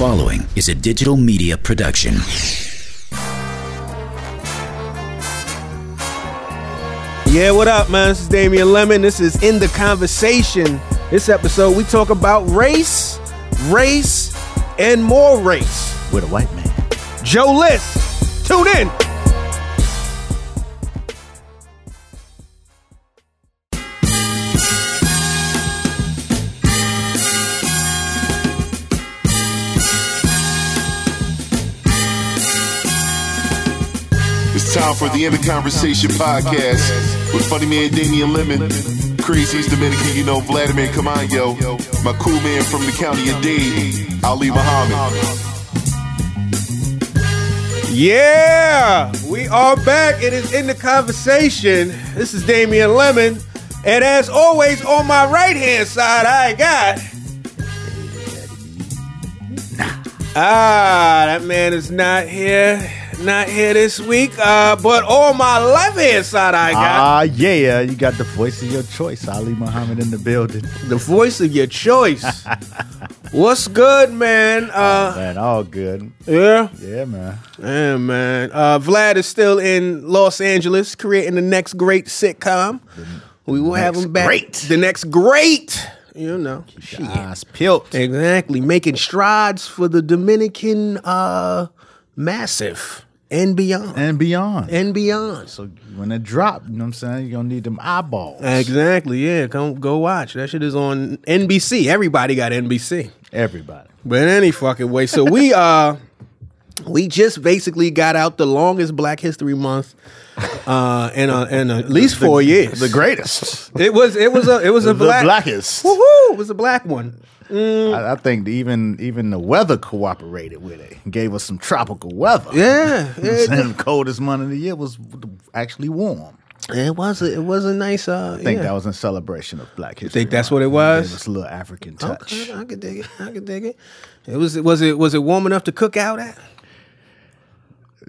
following is a digital media production. Yeah, what up, man? This is Damien Lemon. This is In the Conversation. This episode, we talk about race, race, and more race. with a white man. Joe List, tune in. Time for the of Conversation podcast with funny man Damien Lemon, craziest Dominican you know Vladimir Camayo, my cool man from the county of Dade, Ali Muhammad. Yeah, we are back. It is In the Conversation. This is Damien Lemon. And as always, on my right hand side, I got. Ah, that man is not here. Not here this week. Uh, but on my left hand side, I got. Ah, yeah, you got the voice of your choice, Ali Muhammad in the building. The voice of your choice. What's good, man? Uh, Man, all good. yeah, Yeah, man. yeah, man. Uh, Vlad is still in Los Angeles creating the next great sitcom. We will have him back. great. The next great. You know, shit. Eyes peeled. exactly. Making strides for the Dominican uh, massive and beyond. And beyond. and beyond. so when it drop, you know what I'm saying? You're gonna need them eyeballs. Exactly. Yeah. Come go watch. That shit is on NBC. Everybody got NBC. Everybody. But in any fucking way, so we uh we just basically got out the longest Black History Month uh in uh in at least four years. The greatest. it was it was a it was a the black blackest. Woohoo! It was a black one. I, I think even even the weather cooperated with it. Gave us some tropical weather. Yeah, You know what I'm yeah, saying? the coldest month of the year was actually warm. it was a, it was a nice uh I think yeah. that was in celebration of Black History. Think that's what it was? Us a little African touch. Okay, I could dig it. I could dig it. It was was it was it warm enough to cook out at?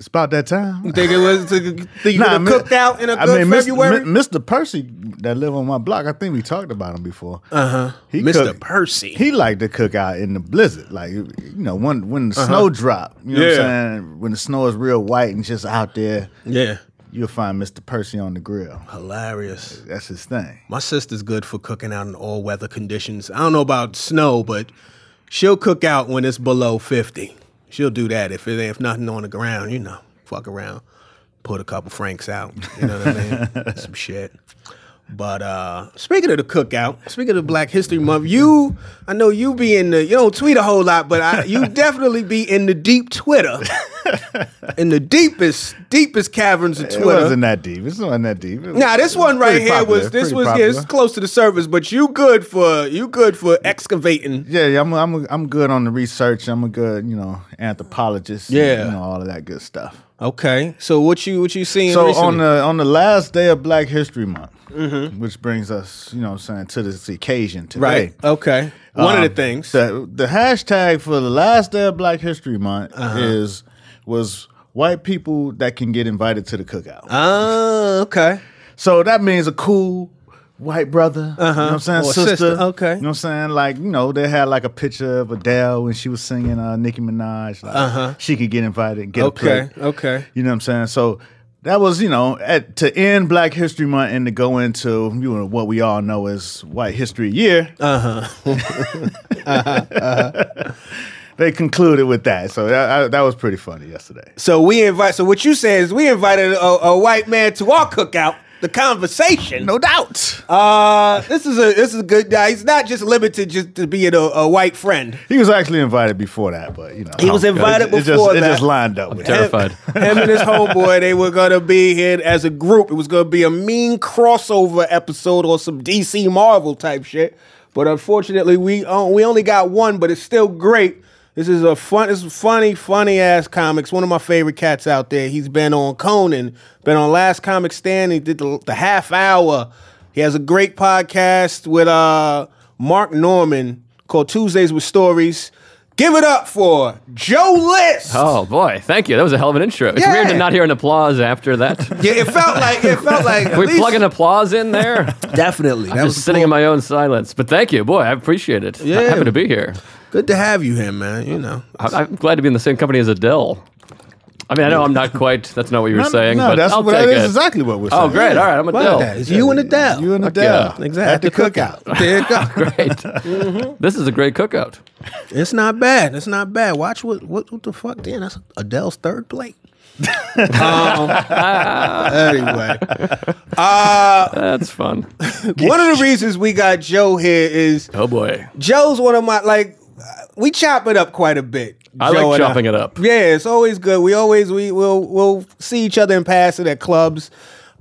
It's about that time. You think it was? Think you Nah, could cooked out in a good mean, Mr. February? Mr. Percy that live on my block, I think we talked about him before. Uh huh. Mr. cook- Percy. He liked to cook out in the blizzard, like you know, when when the snow drop. You know what Uh-huh. I'm saying? When the snow is real white and just out there, yeah, you'll find Mr. Percy on the grill. hilarious. That's his thing. My sister's good for cooking out in all weather conditions. I don't know about snow, but she'll cook out when it's below 50. She'll do that if it if nothing on the ground, you know, fuck around, put a couple franks out. You know what I mean? Some shit. But uh speaking of the cookout, speaking of Black History Month, you I know you be in the you don't tweet a whole lot, but I, you definitely be in the deep Twitter. in the deepest, deepest caverns of It Twitter. wasn't that deep. It wasn't that deep. It Nah, this it was one right here popular, was this was yeah, it's close to the surface, but you good for you good for excavating. Yeah, yeah, I'm I'm I'm good on the research. I'm a good, you know, anthropologist. and, Yeah. you know all of that good stuff. Okay, so what you what you seeing? So recently? on the on the last day of Black History Month, Mm-hmm. which brings us, you know, what I'm saying to this occasion today. right? Okay, one Um, of the things. The, the hashtag for the last day of Black History Month Uh-huh. is was white people that can get invited to the cookout. Ah, okay. so that means a cool white brother, you know what I'm saying, sister. sister, okay. You know what I'm saying? Like, you know, they had like a picture of Adele when she was singing uh, Nicki Minaj. Like, She could get invited and get a Uh-huh. Okay, okay. You know what I'm saying? So that was, you know, at, to end Black History Month and to go into you know what we all know as White History Year. Uh huh. they concluded with that, so that, I, that was pretty funny yesterday. So we invite. So what you saying is we invited a, a white man to our cookout. The conversation. No doubt. Uh, this is a this is a good guy. He's not just limited just to being a, a white friend. he was actually invited before that, but you know He was invited it, it just, before It just lined up with it. Terrified. Him and his homeboy, they were gonna be here as a group. It was gonna be a mean crossover episode or some DC Marvel type shit. But unfortunately, we uh, we only got one, but it's still great. This is a fun, this is funny, funny ass comics. One of my favorite cats out there. He's been on Conan, been on Last Comic Stand. He did the, the half hour. He has a great podcast with uh Mark Normand called Tuesdays with Stories. Give it up for Joe List. Oh boy, thank you. That was a hell of an intro. It's Yeah. weird to not hear an applause after that. Yeah, it felt like it felt like Can we plug an applause in there? definitely. That Just sitting in my own silence. But thank you, boy. I appreciate it. Yeah. Happy to be here. Good to have you here, man. You know. I, I'm glad to be in the same company as Adele. I mean, I know I'm not quite. That's not what you were No, saying, no, but that's I'll what take that it. is exactly what we're saying. Oh, great! All right, I'm Adele. at that. It's you and Adele. You and Adele yeah. Exactly. at the cookout. There you go. Great. This is a great cookout. It's not bad. It's not bad. Watch what what, what the fuck? Damn, that's Adele's third plate. um, anyway, That's fun. one of the reasons we got Joe here is Oh boy. Joe's one of my like. We chop it up quite a bit. I Joe like chopping it up. Yeah, it's always good. We always we will we'll see each other in passing at clubs,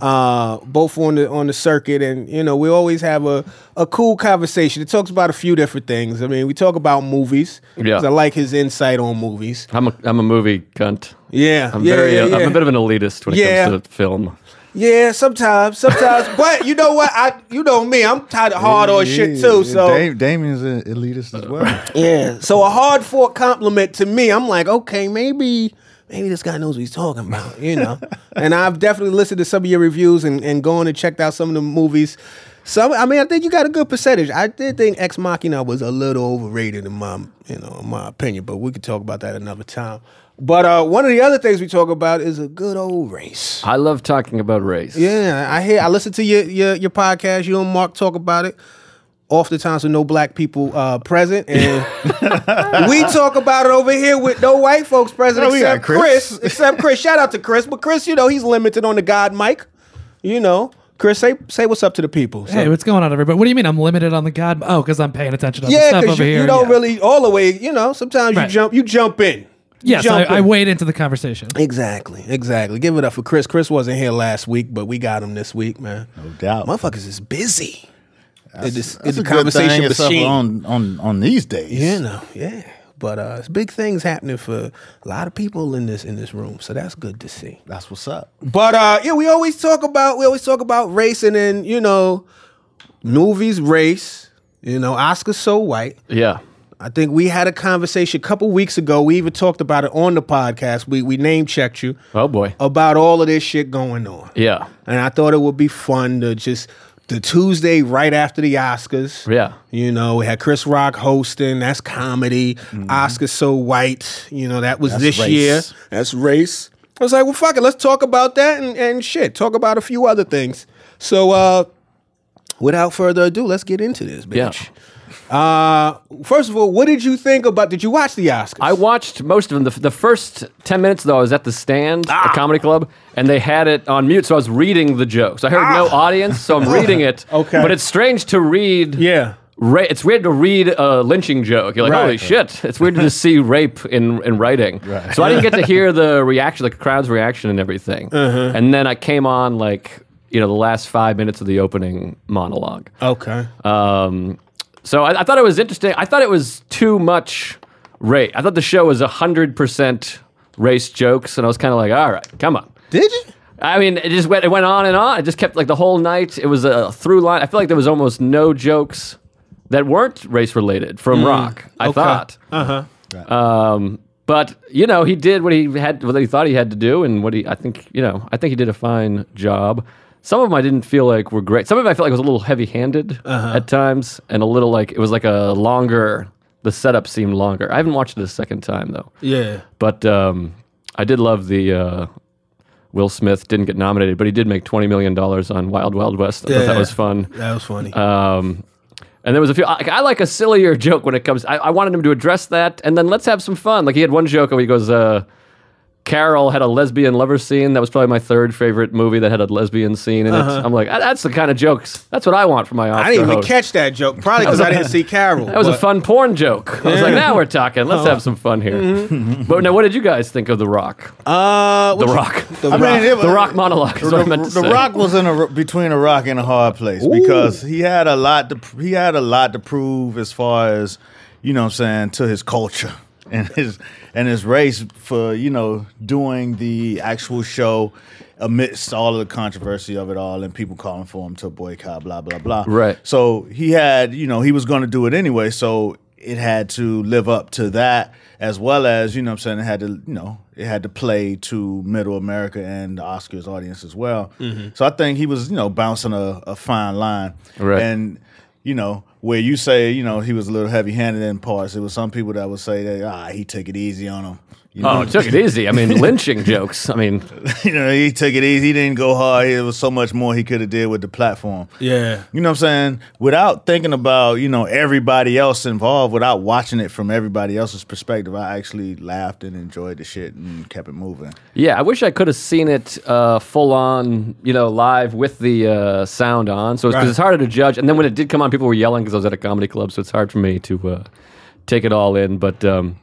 uh, both on the on the circuit, and you know we always have a a cool conversation. It talks about a few different things. I mean, we talk about movies. Yeah. I like his insight on movies. I'm a I'm a movie cunt. Yeah, I'm yeah, very. yeah, uh, I'm a bit of an elitist when it Yeah. comes to film. Yeah, sometimes, sometimes. but you know what? I you know me, I'm tired of hard on shit too. So Dam- Damien's an elitist as well. yeah, so a hard fought compliment to me. I'm like, okay, maybe maybe this guy knows what he's talking about, you know. and I've definitely listened to some of your reviews and, and gone and checked out some of the movies. Some, I mean, I think you got a good percentage. I did think Ex Machina was a little overrated in my, you know, in my opinion. But we could talk about that another time. But uh, one of the other things we talk about is a good old race. I love talking about race. Yeah, I hear. I listen to your your your podcast. You and Mark talk about it. Oftentimes with no black people uh, present, and we talk about it over here with no white folks present, Oh, we got except Chris. Chris. Except Chris. Shout out to Chris, but Chris, you know he's limited on the God mic. You know, Chris, say say what's up to the people. So- Hey, what's going on, everybody? What do you mean I'm limited on the God? Oh, because I'm paying attention to the yeah, stuff because over you, here. you don't yeah. really all the way. You know, sometimes you jump you jump in. You Yes, I, jump I in. wade into the conversation. Exactly, exactly. Give it up for Chris. Chris wasn't here last week, but we got him this week, man. No doubt. Motherfuckers is busy. Did this, did That's the a good conversation thing machine. on on on these days. You know, yeah. But uh, it's big things happening for a lot of people in this in this room, so that's good to see. That's what's up. But uh, yeah, we always talk about we always talk about race, and then you know, movies, race. You know, Oscar's so white. Yeah. I think we had a conversation a couple weeks ago. We even talked about it on the podcast. We we name checked you Oh boy. about all of this shit going on. Yeah. And I thought it would be fun to just the Tuesday right after the Oscars. Yeah. You know, we had Chris Rock hosting. That's comedy. Oscars so white. You know, that was That's this race. year. That's race. I was like, well, fuck it. Let's talk about that and, and shit. Talk about a few other things. So, uh, without further ado, let's get into this, bitch. Uh, first of all, what did you think about? Did you watch the Oscars? I watched most of them. The, the first 10 minutes, though, I was at the stand, Ah. a comedy club, and they had it on mute, so I was reading the jokes. I heard no audience, so I'm reading it. Ah. Okay. But it's strange to read. yeah. Ra- it's weird to read a lynching joke. You're like, Right. holy shit! It's weird to just see rape in, in writing. Right. So I didn't get to hear the reaction, like the crowd's reaction and everything. Uh-huh. And then I came on like you know the last five minutes of the opening monologue. Okay. Um, so I, I thought it was interesting. I thought it was too much race. I thought the show was hundred percent race jokes, and I was kind of like, all right, come on. Did you? I mean, it just went. It went on and on. It just kept like the whole night. It was a through line. I feel like there was almost no jokes that weren't race related from Rock. I okay. thought. Uh huh. Um, but you know, he did what he had, what he thought he had to do, and what he. I think you know, I think he did a fine job. Some of them I didn't feel like were great. Some of them I felt like was a little heavy-handed at times, and a little like it was like a longer. The setup seemed longer. I haven't watched it a second time though. Yeah. But um, I did love the uh, Will Smith didn't get nominated, but he did make twenty million dollars on Wild Wild West. I thought Yeah. that was fun. That was funny. Um, and there was a few. I, I like a sillier joke when it comes. I, I wanted him to address that, and then let's have some fun. Like he had one joke where he goes, uh, "Carol had a lesbian lover scene." That was probably my third favorite movie that had a lesbian scene in it. I'm like, "Ah, that's the kind of jokes. That's what I want for my Oscar Uh-huh. I didn't even host." catch that joke, probably because I didn't see Carol. That was a fun porn joke. I was like, now we're talking. Let's Uh-huh. have some fun here. Mm-hmm. but now, what did you guys think of The Rock? Uh, The Rock. The I Rock. mean, was, The Rock monologue is what I meant to the say. Rock was in a between a rock and a hard place because he had a lot to he had a lot to prove as far as you know what I'm saying to his culture and his and his race for you know doing the actual show amidst all of the controversy of it all and people calling for him to boycott blah blah blah Right. so he had you know he was going to do it anyway so it had to live up to that as well as you know what I'm saying it had to you know it had to play to middle America and the Oscars audience as well. Mm-hmm. So I think he was you know bouncing a, a fine line. Right. And you know where you say, you know, he was a little heavy handed in parts. There was some people that would say that ah, he took it easy on him. You Oh, took it easy. I mean, lynching jokes. I mean, you know, he took it easy. He didn't go hard. There was so much more he could have did with the platform. Yeah. You know what I'm saying? Without thinking about, you know, everybody else involved, without watching it from everybody else's perspective, I actually laughed and enjoyed the shit and kept it moving. yeah, I wish I could have seen it uh, full on, you know, live with the uh, sound on. So because Right. it's harder to judge. And then when it did come on, people were yelling because I was at a comedy club, so it's hard for me to uh, take it all in. But um,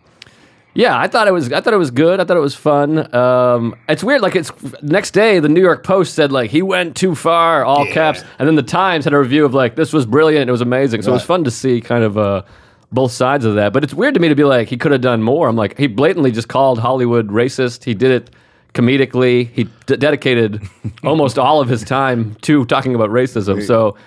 yeah, I thought it was. I thought it was good. I thought it was fun. Um, it's weird. Like it's next day, the New York Post said like he went too far, all caps, and then the Times had a review of like this was brilliant. It was amazing. So it was fun to see kind of uh, both sides of that. But it's weird to me to be like he could have done more. I'm like he blatantly just called Hollywood racist. He did it comedically. He d- dedicated almost all of his time to talking about racism. So.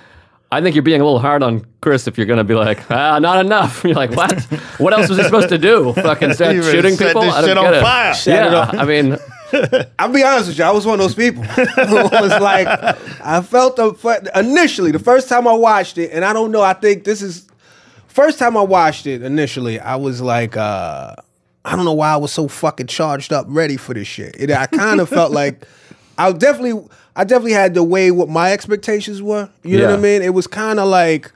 I think you're being a little hard on Chris if you're going to be like, ah, not enough. You're like, what? What else was he supposed to do? Fucking start You ready shooting set people? this I don't shit get on it. fire. Set Yeah, off. I mean, I'll be honest with you. I was one of those people. It was like I felt the initially the first time I watched it, and I don't know. I think this is first time I watched it. Initially, I was like, uh, I don't know why I was so fucking charged up, ready for this shit. It, I kind of felt like I definitely, I definitely had to weigh what my expectations were. You know what I mean? It was kind of like.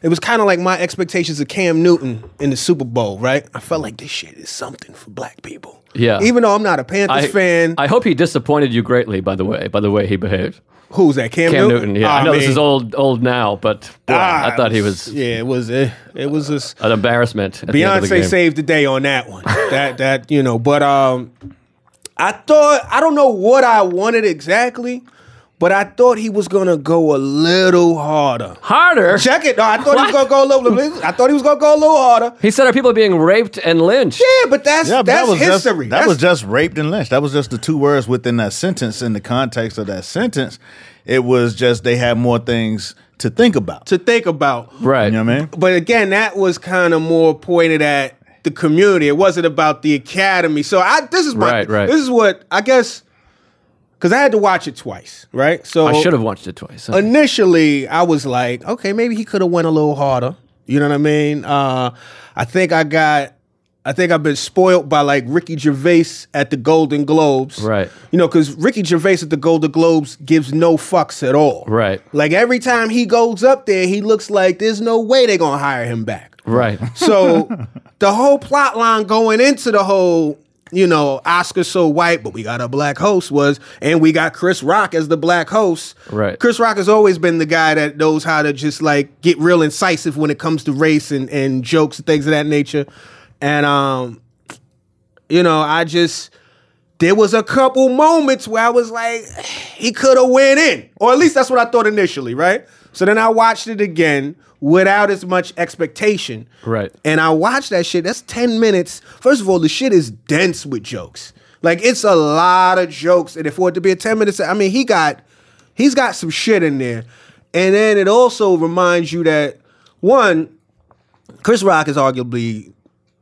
It was kind of like my expectations of Cam Newton in the Super Bowl, right? I felt like this shit is something for black people. Yeah. Even though I'm not a Panthers I, fan. I hope he disappointed you greatly, by the way, by the way he behaved. Who's that? Cam, Cam Newton? Newton, yeah. I Ah, know this is old old now, but boy, Ah, I thought he was Yeah, it was. It, it was just an embarrassment. At the end of the Beyonce saved the day on that one. that that you know, but um, I thought I don't know what I wanted exactly, but I thought he was gonna go a little harder. Harder? Check it. No, I thought he was gonna go a little. I thought he was gonna go a little harder. He said our people are being raped and lynched. Yeah, but that's Yeah, but that's that was history. Just, that That's- was just raped and lynched. That was just the two words within that sentence. In the context of that sentence, it was just they had more things to think about. to think about. Right. You know what I mean? But again, that was kind of more pointed at the community. It wasn't about the academy. So I this is my Right, right. this is what I guess because I had to watch it twice, right? So I should have watched it twice. initially I was like, okay, maybe he could have went a little harder. You know what I mean? Uh, I think I got. I think I've been spoiled by like Ricky Gervais at the Golden Globes. Right. You know, because Ricky Gervais at the Golden Globes gives no fucks at all. Right. Like every time he goes up there, he looks like there's no way they're gonna hire him back. Right. So the whole plot line going into the whole, you know, Oscar so white, but we got a black host was, and we got Chris Rock as the black host. Right. Chris Rock has always been the guy that knows how to just like get real incisive when it comes to race and, and jokes and things of that nature. And um, you know, I just there was a couple moments where I was like, he could have went in, or at least that's what I thought initially, right? So then I watched it again without as much expectation, Right. And I watched that shit. That's ten minutes. First of all, the shit is dense with jokes. Like it's a lot of jokes, and for it to be a ten minutes, I mean, he got he's got some shit in there, and then it also reminds you that one, Chris Rock is arguably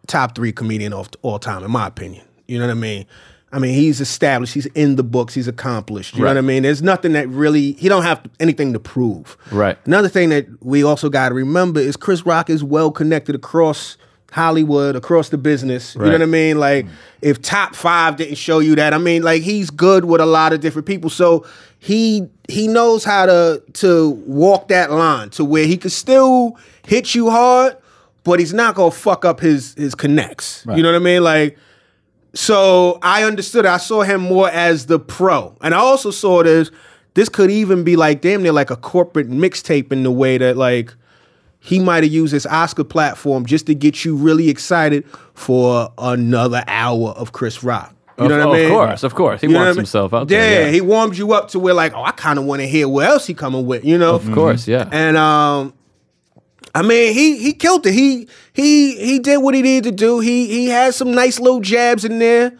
top three comedian of all time, in my opinion. You know what I mean? I mean, he's established. He's in the books. He's accomplished. You know what I mean? There's nothing that really he don't have anything to prove. Right. Another thing that we also got to remember is Chris Rock is well connected across Hollywood, across the business. You know what I mean? Like if Top Five didn't show you that, I mean, like he's good with a lot of different people. So he he knows how to to walk that line to where he could still hit you hard, but he's not gonna fuck up his his connects. You know what I mean? Like so I understood. I saw him more as the pro, and I also saw this. This could even be like damn near like a corporate mixtape in the way that like he might have used this Oscar platform just to get you really excited for another hour of Chris Rock. You Of- know what of I mean? Of course, of course. He You know wants what I mean? himself out yeah, there, yeah. he warms you up to where like, oh, I kind of want to hear where else he coming with. You know, Of course, yeah. and um, I mean, he he killed it. He he he did what he needed to do. He he had some nice little jabs in there.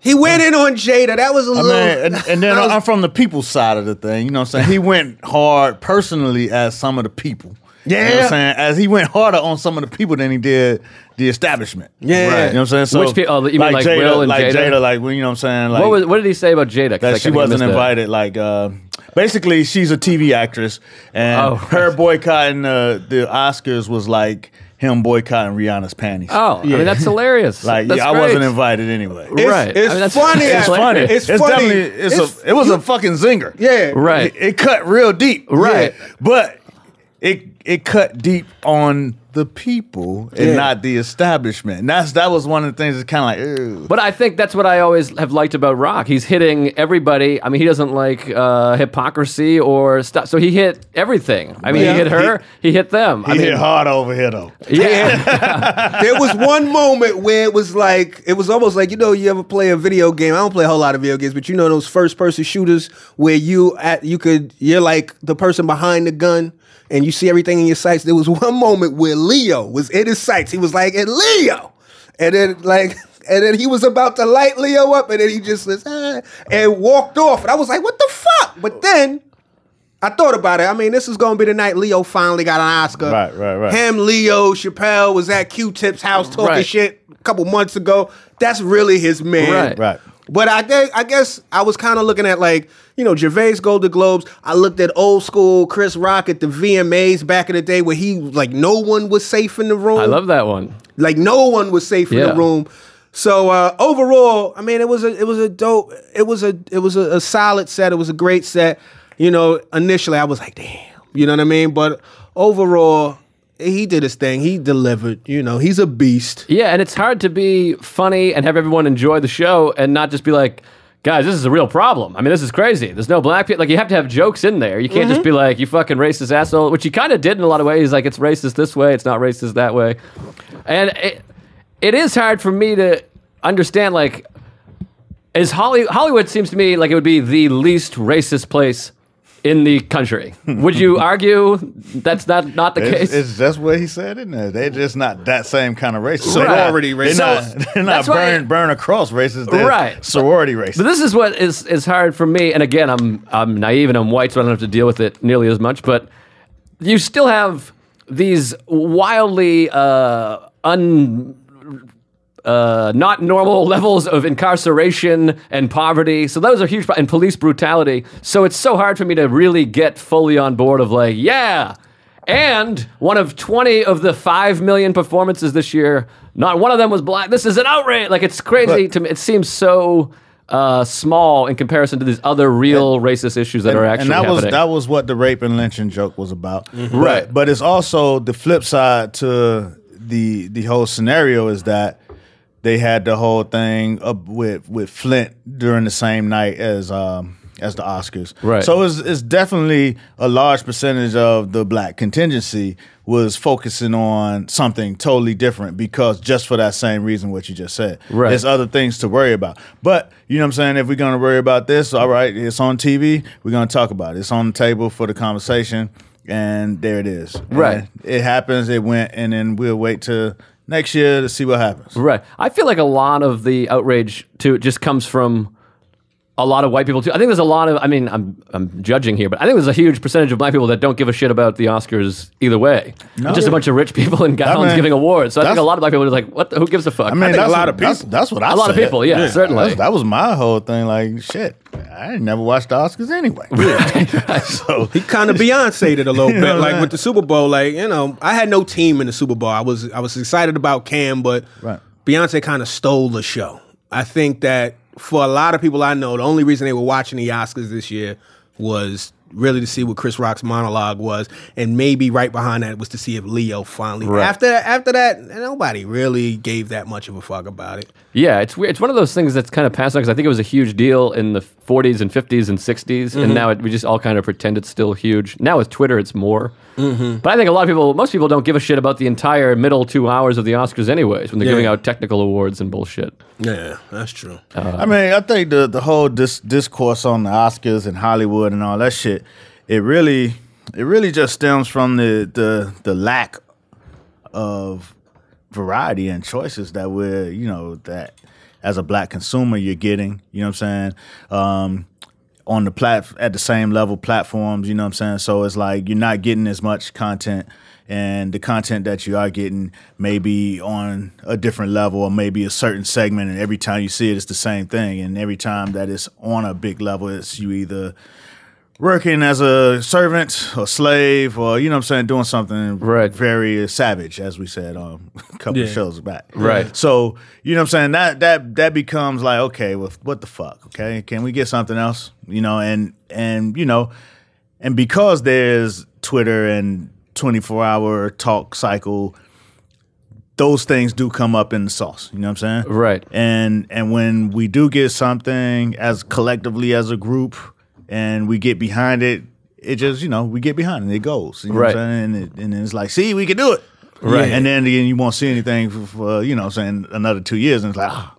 He went in on Jada. That was a I little. mean, and, and then was- I'm from the people's side of the thing. You know what I'm saying? He went hard personally as some of the people. You know what Yeah. I'm saying? As he went harder on some of the people than he did the establishment. Yeah. Right. You know what I'm saying? So Which pe- oh, you mean like Jada, Will and like Jada? Jada, like you know what I'm saying? Like what was what did he say about Jada? I that she wasn't missed that. invited. Like, uh, basically she's a TV actress, and Oh, her boycotting uh, the Oscars was like him boycotting Rihanna's panties. Oh, I mean that's hilarious. like That's yeah, I wasn't invited anyway. It's, Right. It's I mean, funny. it's It's funny. It's, It's, funny. definitely it's, a it was a fucking zinger. yeah. Right. It, it cut real deep. Right. Yeah. But it it cut deep on the people and Yeah. not the establishment. And that's that was one of the things that's kind of like, ew. But I think that's what I always have liked about Rock. He's hitting everybody. I mean, he doesn't like uh, hypocrisy or stuff. So he hit everything. I mean, Yeah. he hit her. He, hit them. I mean, hit hard over here though. yeah. there was one moment where it was like it was almost like you know you ever play a video game. I don't play a whole lot of video games, but you know those first person shooters where you at you could you're like the person behind the gun and you see everything in your sights. There was one moment where Leo was in his sights. He was like, "And Leo," and then like. And then he was about to light Leo up, and then he just says, ah, and walked off. And I was like, what the fuck? But then I thought about it. I mean, this is going to be the night Leo finally got an Oscar. Right, right, right. Him, Leo, Chappelle was at Q-Tip's house talking Right. shit a couple months ago. That's really his man. Right. Right. But I guess, I guess I was kind of looking at like, you know, Gervais Golden Globes. I looked at old school Chris Rock at the VMAs back in the day where he, like, no one was safe in the room. I love that one. Like no one was safe in the room. So uh, overall, I mean, it was a it was a dope. It was a it was a, a solid set. It was a great set. You know, initially I was like, damn. You know what I mean? But overall, he did his thing. He delivered. You know, he's a beast. Yeah, and it's hard to be funny and have everyone enjoy the show and not just be like, guys, this is a real problem. I mean, this is crazy. There's no black people. Like, you have to have jokes in there. You can't just mm-hmm. be like, you fucking racist asshole, which he kind of did in a lot of ways. Like, it's racist this way, it's not racist that way. And it, it is hard for me to understand, like, is Holly, Hollywood seems to me like it would be the least racist place in the country. Would you argue that's not, not the It's, case? it's just what he said in there. They're just not that same kind of racist. Sorority They're racist. not, they're not that's why- burn, burn across races. They're Right. sorority racist. But this is what is is hard for me. And again, I'm I'm naive and I'm white, so I don't have to deal with it nearly as much. But you still have these wildly uh, un. Uh, not normal levels of incarceration and poverty. So those are huge, pro- and police brutality. So it's so hard for me to really get fully on board of like, yeah. And one of 20 of the 5 million performances this year, not one of them was black. This is an outrage. Like, it's crazy to me. It seems so uh, small in comparison to these other real racist issues that are actually and that was happening. that was what the rape and lynching joke was about. Right. But, but it's also the flip side to the the whole scenario is that they had the whole thing up with with Flint during the same night as um as the Oscars. Right. So it's it's definitely a large percentage of the black contingency was focusing on something totally different because just for that same reason what you just said. Right. There's other things to worry about. But you know what I'm saying? If we're gonna worry about this, all right, it's on TV, we're gonna talk about it. It's on the table for the conversation, and there it is. Right. And it happens, it went, and then we'll wait till next year to see what happens. Right. I feel like a lot of the outrage too just comes from a lot of white people too. I think there's a lot of. I mean, I'm I'm judging here, but I think there's a huge percentage of black people that don't give a shit about the Oscars either way. It's just a bunch of rich people in gowns mean, giving awards. So I think a lot of black people are like, "What? The, who gives a fuck?" I mean, think a lot what- of people. That's, what I A said. A lot of people, yeah, certainly. That's- that was my whole thing. Like, shit, I never watched the Oscars anyway. so He kind of Beyonce it a little know bit, what like I'm with the Super Bowl. Like you know, I had no team in the Super Bowl. I was I was excited about Cam, but Right. Beyonce kind of stole the show. I think that for a lot of people I know, the only reason they were watching the Oscars this year was really to see what Chris Rock's monologue was, and maybe right behind that was to see if Leo finally. Right. After after that, nobody really gave that much of a fuck about it. Yeah, it's weird. It's one of those things that's kind of passed on because I think it was a huge deal in the 40s and 50s and 60s, Mm-hmm. and now it, we just all kind of pretend it's still huge. Now with Twitter, it's more. Mm-hmm. But I think a lot of people, most people, don't give a shit about the entire middle two hours of the Oscars, anyways, when they're Yeah. giving out technical awards and bullshit. Yeah, that's true. I mean, I think the the whole dis- discourse on the Oscars and Hollywood and all that shit, it really it really just stems from the the the lack of variety and choices that we're you know that as a black consumer you're getting. You know what I'm saying? Um, on the plat at the same level platforms, you know what I'm saying? So it's like you're not getting as much content and the content that you are getting may be on a different level or maybe a certain segment and every time you see it it's the same thing and every time that it's on a big level it's you either working as a servant or slave or you know what I'm saying doing something Right. very savage as we said um, a couple of Yeah. shows back Right. so you know what I'm saying that that that becomes like okay well what the fuck okay can we get something else you know and and you know and because there's Twitter and 24 hour talk cycle those things do come up in the sauce you know what I'm saying Right. and and when we do get something as collectively as a group and we get behind it it just you know we get behind it it goes you know Right. what I'm saying and, it, and it's like see we can do it Right. and then again you won't see anything for, for you know I'm saying another two years and it's like ah,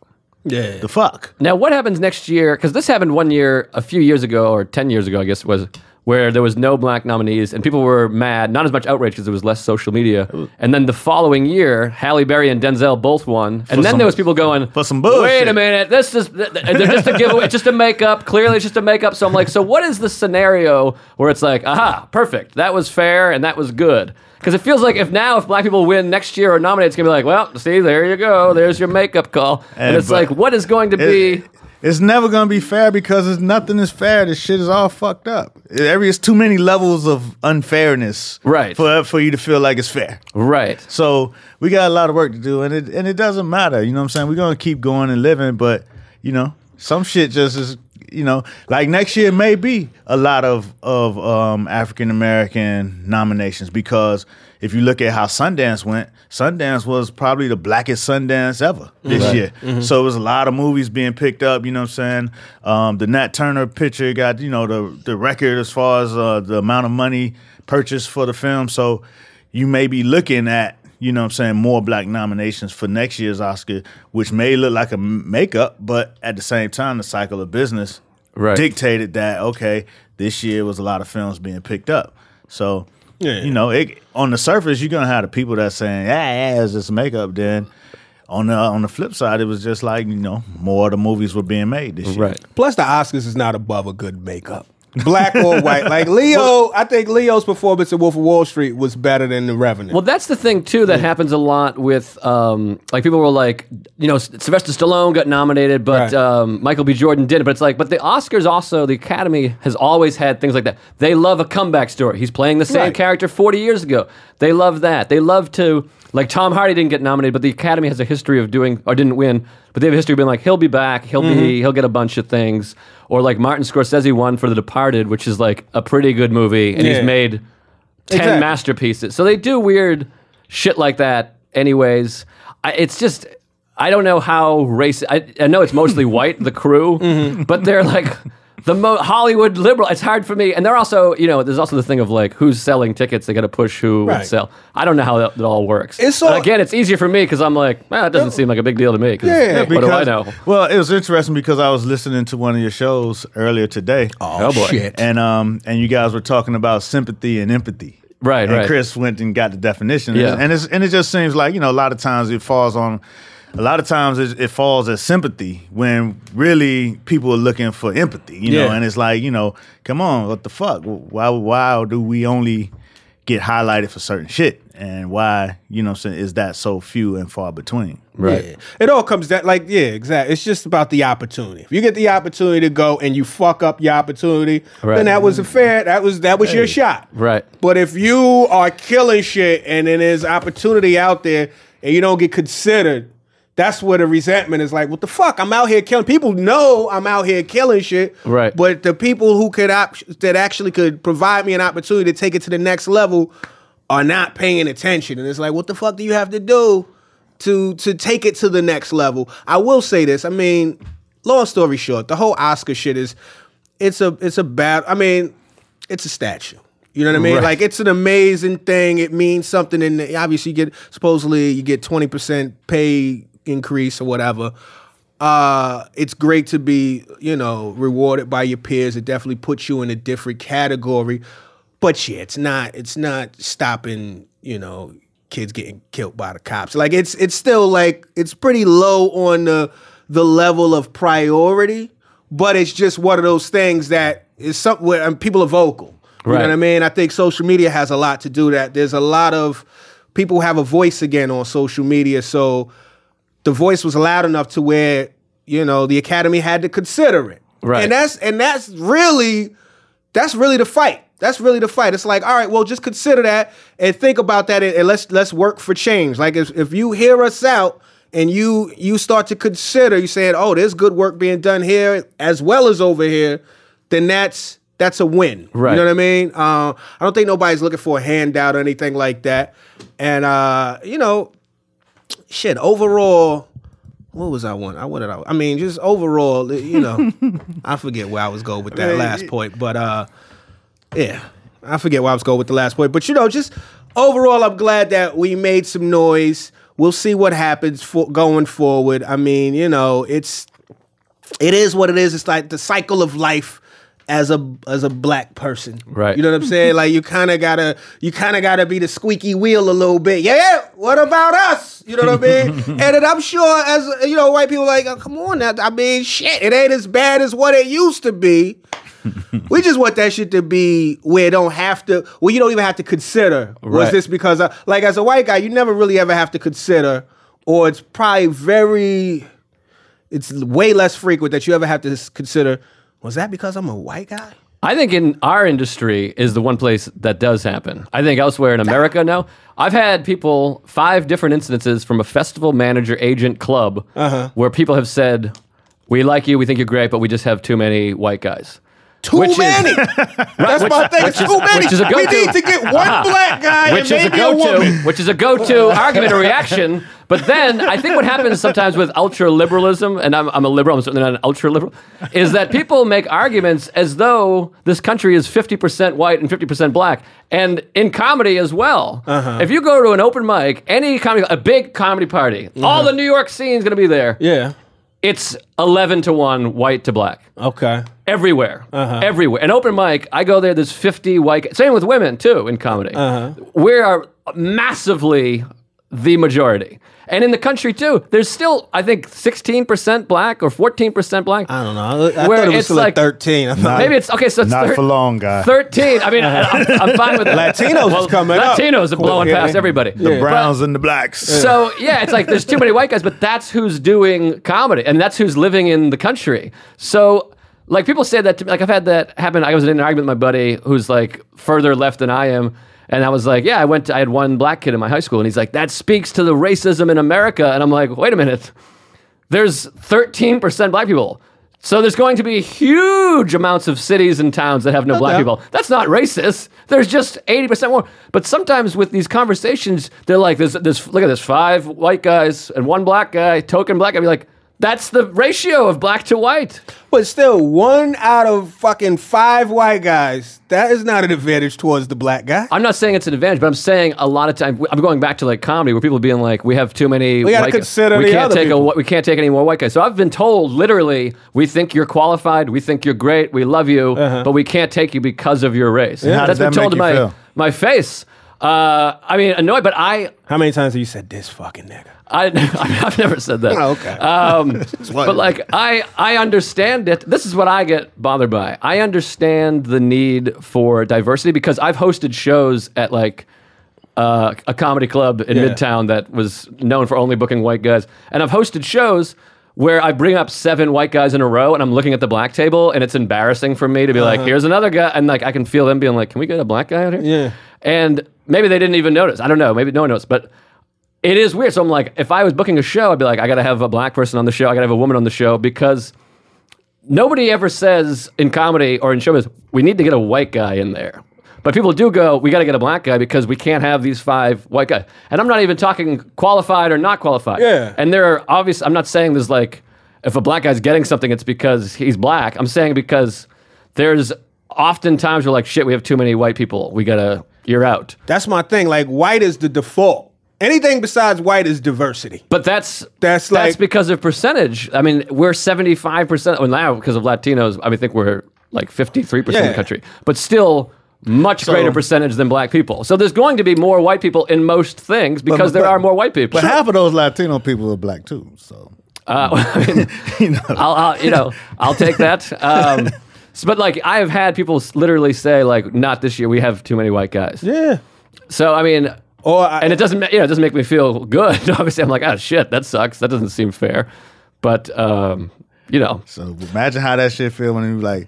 Yeah. the fuck Now, what happens next year? Because this happened one year, a few years ago, or 10 years ago, I guess, it was where there was no black nominees and people were mad. Not as much outrage because there was less social media. And then the following year, Halle Berry and Denzel both won. And then some- there was people going, for some Wait a minute, this is th- th- they're just a giveaway, just a makeup. Clearly, it's just a makeup. So I'm like, so what is the scenario where it's like, aha, perfect, that was fair and that was good? Because it feels like if now, if black people win next year or nominate, it's gonna be like, well, see, there you go, there's your makeup call, and, And it's like, what is going to It- be? It's never gonna be fair because it's nothing is fair. This shit is all fucked up. Every it's too many levels of unfairness, Right. For for you to feel like it's fair. Right. So we got a lot of work to do, and it and it doesn't matter. You know what I'm saying? We're gonna keep going and living, but you know, some shit just is. You know, like next year may be a lot of of um, African American nominations because if you look at how Sundance went, Sundance was probably the blackest Sundance ever this year. So it was a lot of movies being picked up. You know what I'm saying? Um, the Nat Turner picture got you know the the record as far as uh, the amount of money purchased for the film. So you may be looking at you know what I'm saying, more black nominations for next year's Oscar, which may look like a makeup, but at the same time, the cycle of business Right. dictated that, okay, this year was a lot of films being picked up. So, Yeah. you know, it, on the surface, you're going to have the people that saying, yeah, yeah, it's just makeup. Then on the, on the flip side, it was just like, you know, more of the movies were being made this year. Right. Plus, the Oscars is not above a good makeup. Black or white. Like Leo, I think Leo's performance in Wolf of Wall Street was better than The Revenant. Well, that's the thing too that happens a lot with um, like people were like, you know, Sylvester Stallone got nominated, but Right. um, Michael B. Jordan didn't. But it's like, but the Oscars also, the Academy has always had things like that. They love a comeback story. He's playing the same Right. character 40 years ago. They love that. They love to like Tom Hardy didn't get nominated, but the Academy has a history of doing or didn't win, but they have a history of being like he'll be back, he'll Mm-hmm. be he'll get a bunch of things. Or like Martin Scorsese won for The Departed, which is like a pretty good movie, and Yeah. he's made ten Exactly. masterpieces. So they do weird shit like that, anyways. I, it's just I don't know how race. I, I know it's mostly white, the crew, Mm-hmm. but they're like the mo- Hollywood liberal. It's hard for me, and they're also you know there's also the thing of like who's selling tickets. They got to push who would sell. I don't know how that, that all works. It's all- again, it's easier for me because I'm like, well, it doesn't seem like a big deal to me. 'cause Yeah, what do I know? Well, it was interesting because I was listening to one of your shows earlier today. Oh, boy. shit. and um and you guys were talking about sympathy and empathy. Right, and right. Chris went and got the definition. Yeah. and it's and it just seems like you know a lot of times it falls on. A lot of times it, it falls as sympathy when really people are looking for empathy, you know, Yeah. and it's like you know, come on, what the fuck? Why why do we only get highlighted for certain shit, and why you know I'm saying is that so few and far between? Right. Yeah. It all comes down like yeah, exactly. It's just about the opportunity. If you get the opportunity to go and you fuck up your opportunity, Right. then that was a fair. That was that was your shot. Right. But if you are killing shit and then there's opportunity out there and you don't get considered, that's where the resentment is like, what the fuck? I'm out here killing. People know I'm out here killing shit. Right. But the people who could op- that actually could provide me an opportunity to take it to the next level are not paying attention. And it's like, what the fuck do you have to do to to take it to the next level? I will say this. I mean, long story short, the whole Oscar shit is it's a it's a bad I mean, it's a statue. You know what I mean? Right. Like it's an amazing thing. It means something and obviously you get supposedly you get 20% pay increase or whatever. Uh it's great to be, you know, rewarded by your peers. It definitely puts you in a different category. But yeah, it's not it's not stopping, you know, kids getting killed by the cops. Like it's it's still like it's pretty low on the the level of priority, but it's just one of those things that is something where and people are vocal. You Right. know what I mean? I think social media has a lot to do that. There's a lot of people have a voice again on social media, so the voice was loud enough to where you know the academy had to consider it. Right. And that's and that's really that's really the fight. That's really the fight. It's like, all right, well, just consider that and think about that, and, and let's let's work for change. Like if if you hear us out and you you start to consider, you saying, oh, there's good work being done here as well as over here, then that's that's a win. Right. You know what I mean? Uh, I don't think nobody's looking for a handout or anything like that. And uh, you know, shit. Overall, what was I want? I wanted. I, I mean, just overall, you know, I forget where I was going with that last point, but uh, yeah, I forget where I was going with the last point. But you know, just overall, I'm glad that we made some noise. We'll see what happens for going forward. I mean, you know, it's it is what it is. It's like the cycle of life as a as a black person. Right. You know what I'm saying? Like you kind of gotta you kind of gotta be the squeaky wheel a little bit. Yeah. What about us? You know what I mean? and then I'm sure as you know, white people like, oh, come on now. I mean, shit, it ain't as bad as what it used to be. we just want that shit to be where it don't have to. Well, you don't even have to consider. Was this because, uh, like, as a white guy, you never really ever have to consider, or it's probably very it's way less frequent that you ever have to consider. Was that because I'm a white guy? I think in our industry is the one place that does happen. I think elsewhere in America, no. I've had people, five different instances from a festival manager agent club Uh-huh. where people have said, We like you, we think you're great, but we just have too many white guys. Too Which is- many. That's which- my thing. It's is- too many. which is a we go-to. need to get one black guy which and is a maybe a, go-to, woman. which is a go-to argument or reaction. But then I think what happens sometimes with ultra liberalism, and I'm, I'm a liberal, I'm certainly not an ultra liberal, is that people make arguments as though this country is 50% white and 50% black, and in comedy as well. Uh-huh. If you go to an open mic, any comedy, a big comedy party, all the New York scene's going to be there. Uh-huh. Yeah. It's 11 to one, white to black Okay. everywhere, Uh-huh. everywhere. An open mic, I go there. There's 50 white. Same with women too in comedy. Uh-huh. We are massively the majority, and in the country too. There's still, I think, 16% black or 14% black. I don't know. I, I Where thought it was it's like- 13. I thought Maybe it's okay. So it's Not thir- for long, guy. 13. I mean, I- I'm, I'm fine with that. Latinos is coming up. Latinos are blowing Yeah. past everybody. The browns and the blacks. So yeah, it's like there's too many white guys, but that's who's doing comedy, and that's who's living in the country. So like people say that to me, like I've had that happen. I was in an argument with my buddy who's like further left than I am. And I was like, yeah, I went. To, I had one black kid in my high school, and he's like, that speaks to the racism in America. And I'm like, wait a minute, there's 13% black people. So there's going to be huge amounts of cities and towns that have no black people. That's not racist. There's just 80% more. But sometimes with these conversations, they're like, there's, there's look at this, five white guys and one black guy, token black guy. I'd be like, that's the ratio of black to white. But still, one out of fucking five white guys, that is not an advantage towards the black guy. I'm not saying it's an advantage, but I'm saying a lot of times I'm going back to like comedy where people being like, we have too many. We gotta white consider we the can't other take people. a we can't take any more white guys. So I've been told literally, we think you're qualified, we think you're great, we love you, Uh-huh. but we can't take you because of your race. Yeah, That's been that told to my feel? my face. Uh, I mean, annoyed, but I. How many times have you said this fucking nigga? I, I've never said that. Oh, okay. Um, but like I, I understand it. This is what I get bothered by. I understand the need for diversity because I've hosted shows at like uh, a comedy club in Yeah. Midtown that was known for only booking white guys, and I've hosted shows where I bring up seven white guys in a row, and I'm looking at the black table, and it's embarrassing for me to be like, "Here's another guy," and like I can feel them being like, "Can we get a black guy out here?" Yeah. and maybe they didn't even notice. I don't know. Maybe no one noticed, but it is weird. So I'm like, if I was booking a show, I'd be like, I got to have a black person on the show. I got to have a woman on the show because nobody ever says in comedy or in showbiz, we need to get a white guy in there. But people do go, we got to get a black guy because we can't have these five white guys. And I'm not even talking qualified or not qualified. Yeah. And there are obvious, I'm not saying there's like, if a black guy's getting something, it's because he's black. I'm saying because there's often times where like, shit, we have too many white people. We got to, you're out. That's my thing. Like white is the default. Anything besides white is diversity. But that's That's that's like- because of percentage. I mean, we're seventy five percent. Well, now because of Latinos, I mean, I think we're like fifty three percent of the country, but still much greater percentage than black people. So there's going to be more white people in most things because there but- are more white people. But half of those Latino people are black too. So Uh, I mean, you know, I'll, I'll you know I'll take that. Um, s- but like I have had people literally say like, not this year. We have too many white guys. Yeah. So I mean, Or I, and it doesn't ma- you know it doesn't make me feel good. Obviously, I'm like, oh shit, that sucks. That doesn't seem fair. But um, you know, so imagine how that shit feel when you like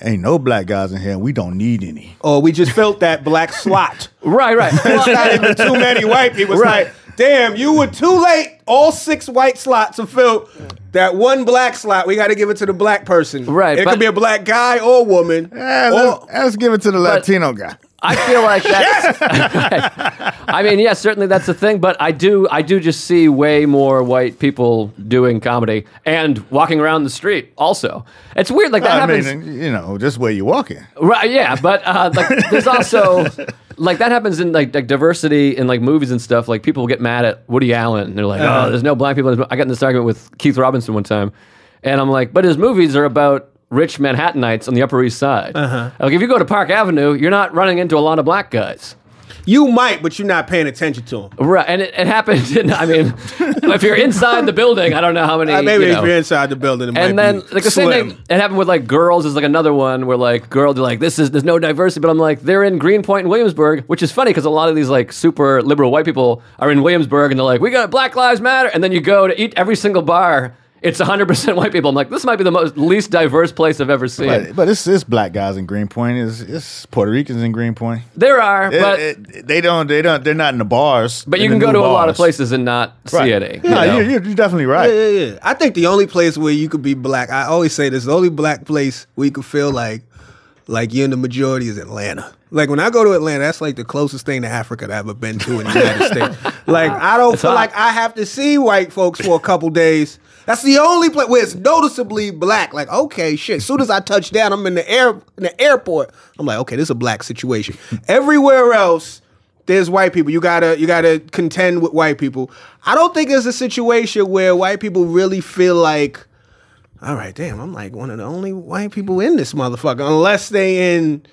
ain't no black guys in here. We don't need any. Oh, we just felt that black slot. Right, right. It's not even too many white people. Right. like, damn, you were too late. All six white slots are filled. That one black slot, we got to give it to the black person. Right, It but- could be a black guy or woman. Eh, or, let's, let's give it to the Latino guy. I feel like that. I mean, yes, certainly that's the thing, but I do, I do just see way more white people doing comedy and walking around the street. Also, it's weird. Like that I happens. mean, you know, just where you're walking. Right, yeah, but uh, like there's also like that happens in like, like diversity in like movies and stuff. Like people get mad at Woody Allen. And they're like, Uh-huh. oh, there's no black people. In this. mo-" I got in this argument with Keith Robinson one time, and I'm like, but his movies are about rich Manhattanites on the Upper East Side. Uh-huh. Like if you go to Park Avenue, you're not running into a lot of black guys. you might, but you're not paying attention to them. Right, and it, it happened. In, I mean, if you're inside the building, I don't know how many. Uh, maybe you if you're inside the building, it and then like the slim. same thing it happened with like girls is like another one where like girls are like this is there's no diversity but i'm like they're in greenpoint and williamsburg which is funny because a lot of these like super liberal white people are in williamsburg and they're like we got black lives matter and then you go to eat every single bar it's 100% white people i'm like this might be the most least diverse place i've ever seen But, but it's, it's black guys in Greenpoint. It's, it's Puerto Ricans in Greenpoint. there are It- but it- they don't. They don't. They're not in the bars. but you can go new to a lot of places and not see Right. any you Yeah, you're, you're, you're definitely right. Yeah, yeah, yeah. I think the only place where you could be black, I always say this, the only black place where you could feel like like you're in the majority is Atlanta. Like when I go to Atlanta, that's like the closest thing to Africa that I've ever been to in the United States. Like I don't feel hot. like I have to see white folks for a couple days. That's the only place where it's noticeably black. Like, okay, shit. As soon as I touch down, I'm in the air in the airport. I'm like, okay, this is a black situation. Everywhere else, there's white people. You gotta you gotta contend with white people. I don't think there's a situation where white people really feel like, all right, damn, I'm like one of the only white people in this motherfucker, unless they in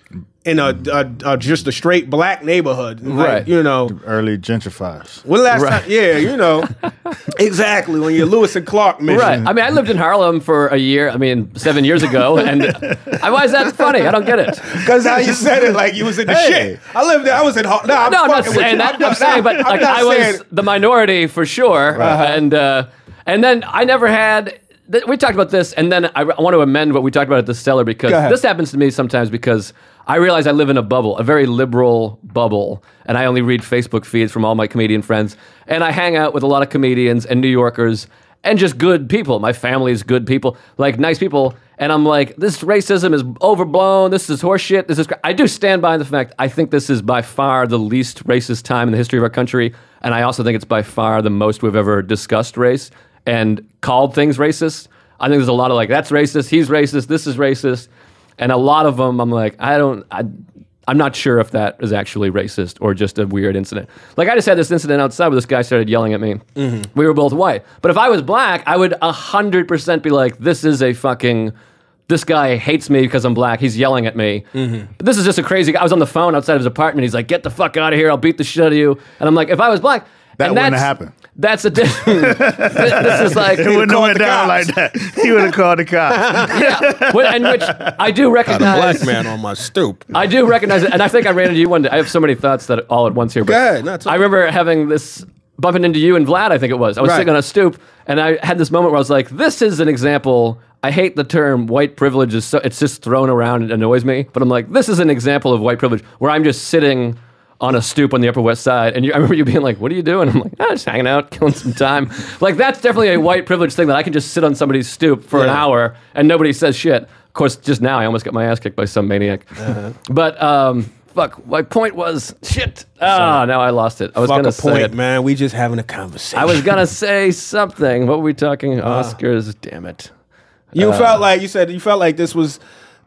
in a, a, a just a straight black neighborhood, Like, Right. You know, Early gentrifiers. when last time? Yeah, you know, exactly. When you're Lewis and Clark mission, Right. I mean, I lived in Harlem for a year. I mean, seven years ago, and I, why is that funny? I don't get it. Because how you said it, like you was in the Hey. shit. I lived there. I was in. Har- No, I'm no, I'm not saying that. I'm, not- saying, but I'm like I was saying- the minority for sure, and uh, and then I never had. Th- we talked about this, and then I, I want to amend what we talked about at the cellar because Go ahead. this happens to me sometimes because I realize I live in a bubble, a very liberal bubble, and I only read Facebook feeds from all my comedian friends, and I hang out with a lot of comedians and New Yorkers and just good people. My family's good people, like nice people. And I'm like, this racism is overblown. This is horseshit. This is. Cr-. I do stand by the fact I think this is by far the least racist time in the history of our country, and I also think it's by far the most we've ever discussed race and called things racist. I think there's a lot of like, that's racist. He's racist. This is racist, and a lot of them, I'm like, I don't. I, I'm not sure if that is actually racist or just a weird incident. Like I just had this incident outside where this guy started yelling at me. Mm-hmm. We were both white, but if I was black, I would hundred percent be like, "This is a fucking." This guy hates me because I'm black. He's yelling at me. But this is just a crazy guy. I was on the phone outside of his apartment. He's like, "Get the fuck out of here! I'll beat the shit out of you." And I'm like, "If I was black, That wouldn't happened. That's a different. this is like It wouldn't have called went the down cops. like that. He would have called the cops. yeah, Well, and which I do recognize. black man on my stoop. I do recognize it, and I think I ran into you one day. I have so many thoughts that all at once here. But Go ahead, no, it's I okay. remember having this bumping into you and Vlad. I think it was. I was Right. sitting on a stoop, and I had this moment where I was like, "This is an example." I hate the term white privilege. Is so, it's just thrown around and annoys me. But I'm like, this is an example of white privilege where I'm just sitting on a stoop on the Upper West Side, and you, I remember you being like, "What are you doing?" I'm like, "Ah, just hanging out, killing some time." like that's definitely a white privilege thing that I can just sit on somebody's stoop for an hour and nobody says shit. Of course, just now I almost got my ass kicked by some maniac. Uh-huh. But um, fuck, my point was shit. Ah, now I lost it. I was Fuck gonna a say point, it. man. We just having a conversation. I was gonna say something. What were we talking? Uh. Oscars. Damn it. You felt like you said you felt like this was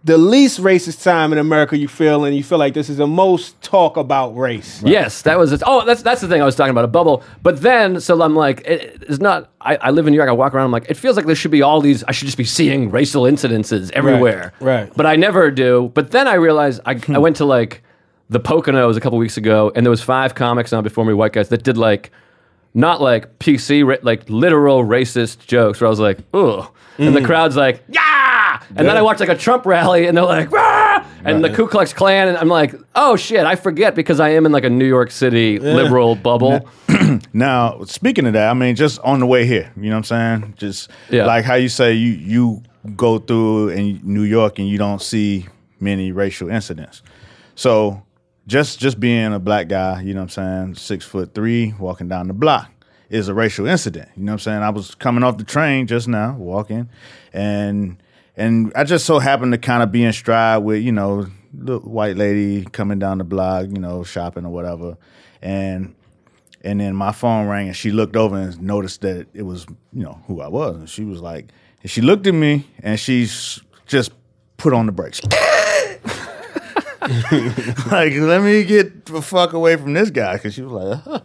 the least racist time in America. You feel, and you feel like this is the most talk about race. Yes, that was. Oh, that's that's the thing I was talking about a bubble. But then, so I'm like, it, it's not. I, I live in New York. I walk around. I'm like, it feels like there should be all these. I should just be seeing racial incidences everywhere. right. But I never do. But then I realized I, hmm. I went to like the Poconos a couple weeks ago, and there was five comics on before me, white guys, that did like not like PC, ra- like literal racist jokes. Where I was like, ugh, and the crowd's like, yeah. And then I watched like a Trump rally, and they're like, ah! and the Ku Klux Klan, and I'm like, oh shit, I forget because I am in like a New York City liberal bubble. Now, speaking of that, I mean, just on the way here, you know what I'm saying? Just Yeah. like how you say you you go through in New York and you don't see many racial incidents. So just just being a black guy, you know what I'm saying, six foot three, walking down the block is a racial incident. You know what I'm saying? I was coming off the train just now, walking, and and I just so happened to kind of be in stride with, you know, the white lady coming down the block, you know, shopping or whatever. And and then my phone rang and she looked over and noticed that it was, you know, who I was. And she was like, and she looked at me and she's just put on the brakes. Like, let me get the fuck away from this guy. Cause she was like, huh.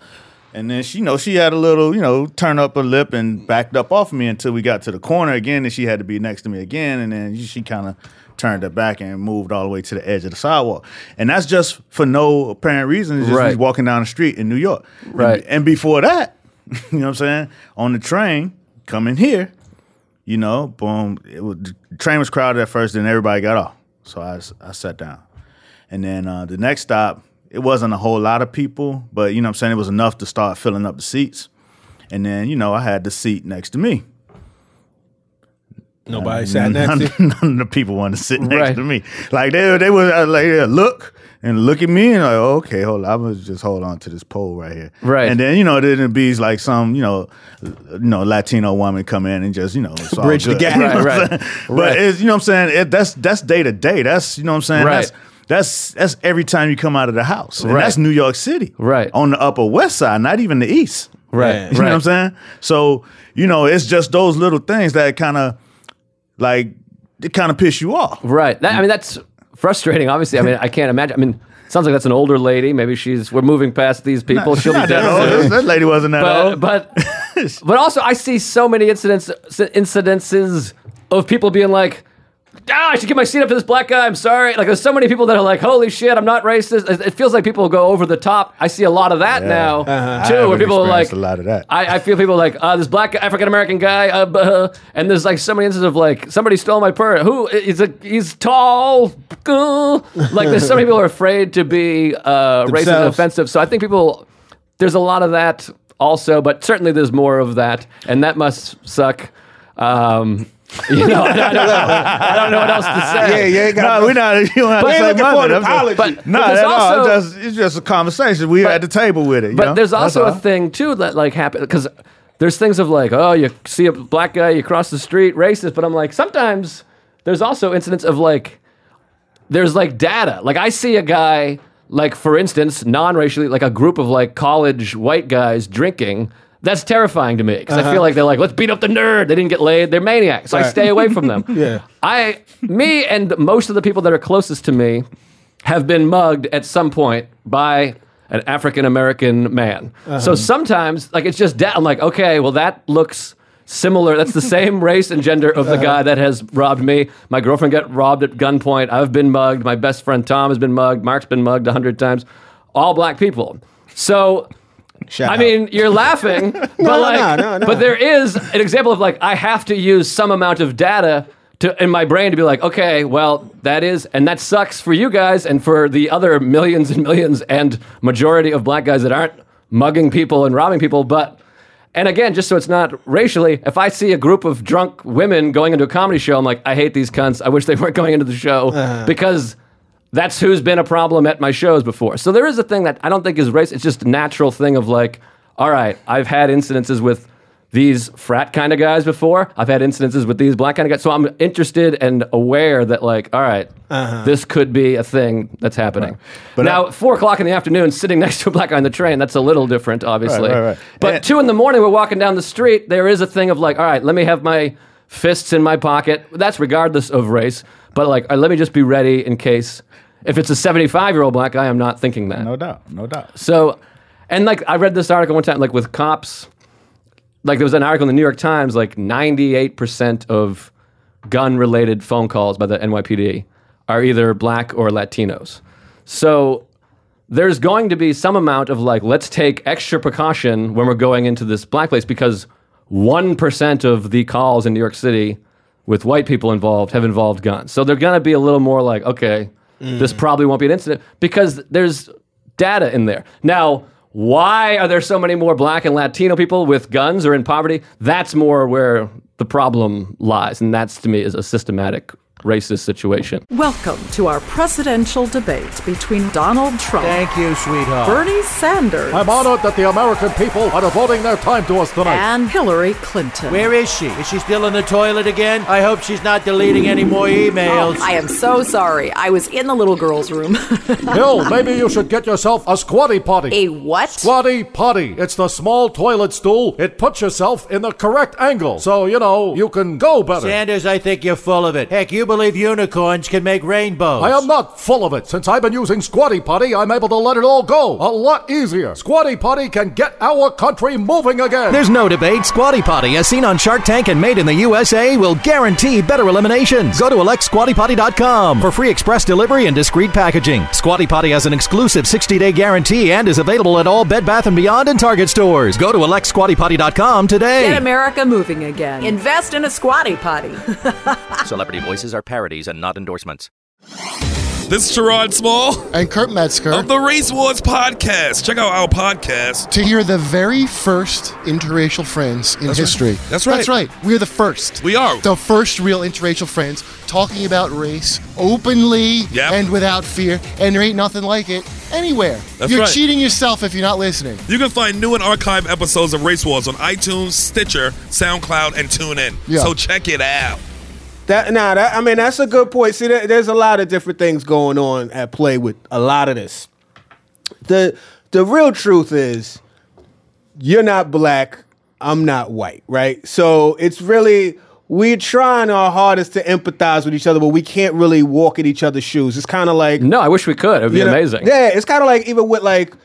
and then she, you know, she had a little, you know, turn up her lip and backed up off of me until we got to the corner again. And she had to be next to me again. And then she kind of turned her back and moved all the way to the edge of the sidewalk. And that's just for no apparent reason. It's just Right. walking down the street in New York. Right. And, and before that, you know what I'm saying? On the train, coming here, you know, boom. It was, the train was crowded at first, then everybody got off. So I, I sat down. And then uh, the next stop, it wasn't a whole lot of people, but you know what I'm saying? It was enough to start filling up the seats. And then, you know, I had the seat next to me. Nobody sat none, next to you. none of the people wanted to sit next Right. to me. Like they they would uh, like yeah, look and look at me and like okay, hold on, I'm gonna just hold on to this pole right here. Right. And then you know then it'd be like some you know you know Latino woman come in and just you know Bridge the gap. Right, right. But Right. it's you know what I'm saying it, that's that's day to day. That's you know what I'm saying. Right. That's that's that's every time you come out of the house. And Right. that's New York City. Right. On the upper west side, not even the east. Right. Yeah. You know what I'm saying? So, you know, it's just those little things that kind of like it kind of piss you off. Right. That, I mean, that's frustrating. Obviously, I mean, I can't imagine. I mean, sounds like that's an older lady. Maybe she's. We're moving past these people. She'll be Not dead that soon. old. That lady wasn't that but old. but but also I see so many incidents incidences of people being like, ah, I should give my seat up to this black guy. I'm sorry. Like there's so many people that are like, holy shit, I'm not racist. It, it feels like people go over the top. I see a lot of that now I too, where people are like, experienced a lot of that. I, I feel people like uh, this black African American guy, uh, buh, and there's like so many instances of like somebody stole my purse. Who is a he's tall, uh, like there's so many people who are afraid to be uh, racist and offensive. So I think people there's a lot of that also, but certainly there's more of that, and that must suck. Um, you know, I don't know. I don't know what else to say. Yeah, yeah, got no, we're not. You don't have We to say looking for nothing. an I'm just- But- no, but there's no, also- it's just it's just a conversation. We at the table with it. you But know? there's also a thing too that like happen because there's things of like, oh, you see a black guy, you cross the street, racist. But I'm like, sometimes there's also incidents of like, there's like data. Like I see a guy, like for instance, non-racially, like a group of like college white guys drinking. That's terrifying to me because I feel uh-huh. like they're like, let's beat up the nerd. They didn't get laid. They're maniacs. So I stay away from them. Yeah. I, me, and most of the people that are closest to me have been mugged at some point by an African American man. Uh-huh. So sometimes, like, it's just, da- I'm like, okay, well, that looks similar. That's the same race and gender of the uh-huh. guy that has robbed me. My girlfriend got robbed at gunpoint. I've been mugged. My best friend Tom has been mugged. Mark's been mugged a hundred times. All black people. So Shout I out. mean, you're laughing, but no, like, no, no, but there is an example of like I have to use some amount of data to in my brain to be like, okay, well, that is, and that sucks for you guys and for the other millions and millions and majority of black guys that aren't mugging people and robbing people, but. And again, just so it's not racially, if I see a group of drunk women going into a comedy show, I'm like, I hate these cunts. I wish they weren't going into the show uh. because that's who's been a problem at my shows before. So there is a thing that I don't think is race. It's just a natural thing of like, all right, I've had incidences with these frat kind of guys before. I've had incidences with these black kind of guys. So I'm interested and aware that like, all right, uh-huh. this could be a thing that's happening. But now, four o'clock in the afternoon, sitting next to a black guy on the train, that's a little different, obviously. right, right. But And- two in the morning, we're walking down the street. There is a thing of like, all right, let me have my fists in my pocket. That's regardless of race. But like, uh, let me just be ready in case. If it's a 75 year old black guy, I'm not thinking that. No doubt, no doubt. So, and like, I read this article one time, like with cops, like there was an article in the New York Times, like 98% of gun related phone calls by the NYPD are either black or Latinos. So, there's going to be some amount of like, let's take extra precaution when we're going into this black place because 1% of the calls in New York City with white people involved have involved guns. So they're going to be a little more like, okay, this mm. probably won't be an incident because there's data in there. Now, Why are there so many more black and Latino people with guns or in poverty? That's more where the problem lies. And that's to me is a systematic racist situation. Welcome to our presidential debate between Donald Trump, Thank you, sweetheart. Bernie Sanders, I'm honored that the American people are devoting their time to us tonight. and Hillary Clinton. Where is she? Is she still in the toilet again? I hope she's not deleting any more emails. Oh, I am so sorry. I was in the little girl's room. Hill, maybe you should get yourself a squatty potty. A what? Squatty potty. It's the small toilet stool. It puts yourself in the correct angle. So, you know, you can go better. Sanders, I think you're full of it. Heck, you believe unicorns can make rainbows. I am not full of it. Since I've been using Squatty Potty, I'm able to let it all go a lot easier. Squatty Potty can get our country moving again. There's no debate. Squatty Potty, as seen on Shark Tank and made in the USA, will guarantee better eliminations. Go to electsquattypotty.com for free express delivery and discreet packaging. Squatty Potty has an exclusive 60-day guarantee and is available at all Bed Bath & Beyond and Target stores. Go to electsquattypotty.com today. Get America moving again. Invest in a squatty potty. Celebrity voices are parodies and not endorsements. This is Sherrod Small and Kurt Metzger of the Race Wars podcast. Check out our podcast to hear the very first interracial friends in That's history. Right. That's right. That's right. We're the first. We are. The first real interracial friends talking about race openly Yep. and without fear, and there ain't nothing like it anywhere. That's you're right. cheating yourself if you're not listening. You can find new and archived episodes of Race Wars on iTunes, Stitcher, SoundCloud, and TuneIn. Yeah. So check it out. That nah, that I mean that's a good point. See, there, there's a lot of different things going on at play with a lot of this. The the real truth is, you're not black, I'm not white, right? So it's really we're trying our hardest to empathize with each other, but we can't really walk in each other's shoes. It's kind of like No, I wish we could. It would be you know, amazing. Yeah, it's kind of like even with like,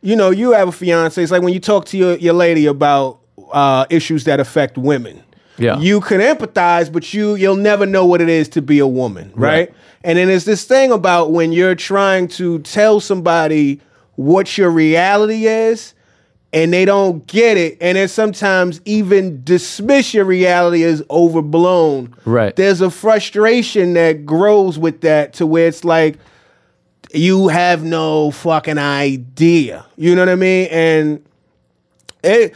you know, you have a fiance. It's like when you talk to your, your lady about uh, issues that affect women. Yeah. You can empathize, but you you'll never know what it is to be a woman, right? Right. And then there's this thing about when you're trying to tell somebody what your reality is and they don't get it and then sometimes even dismiss your reality as overblown. Right. There's a frustration that grows with that to where it's like you have no fucking idea. You know what I mean? And it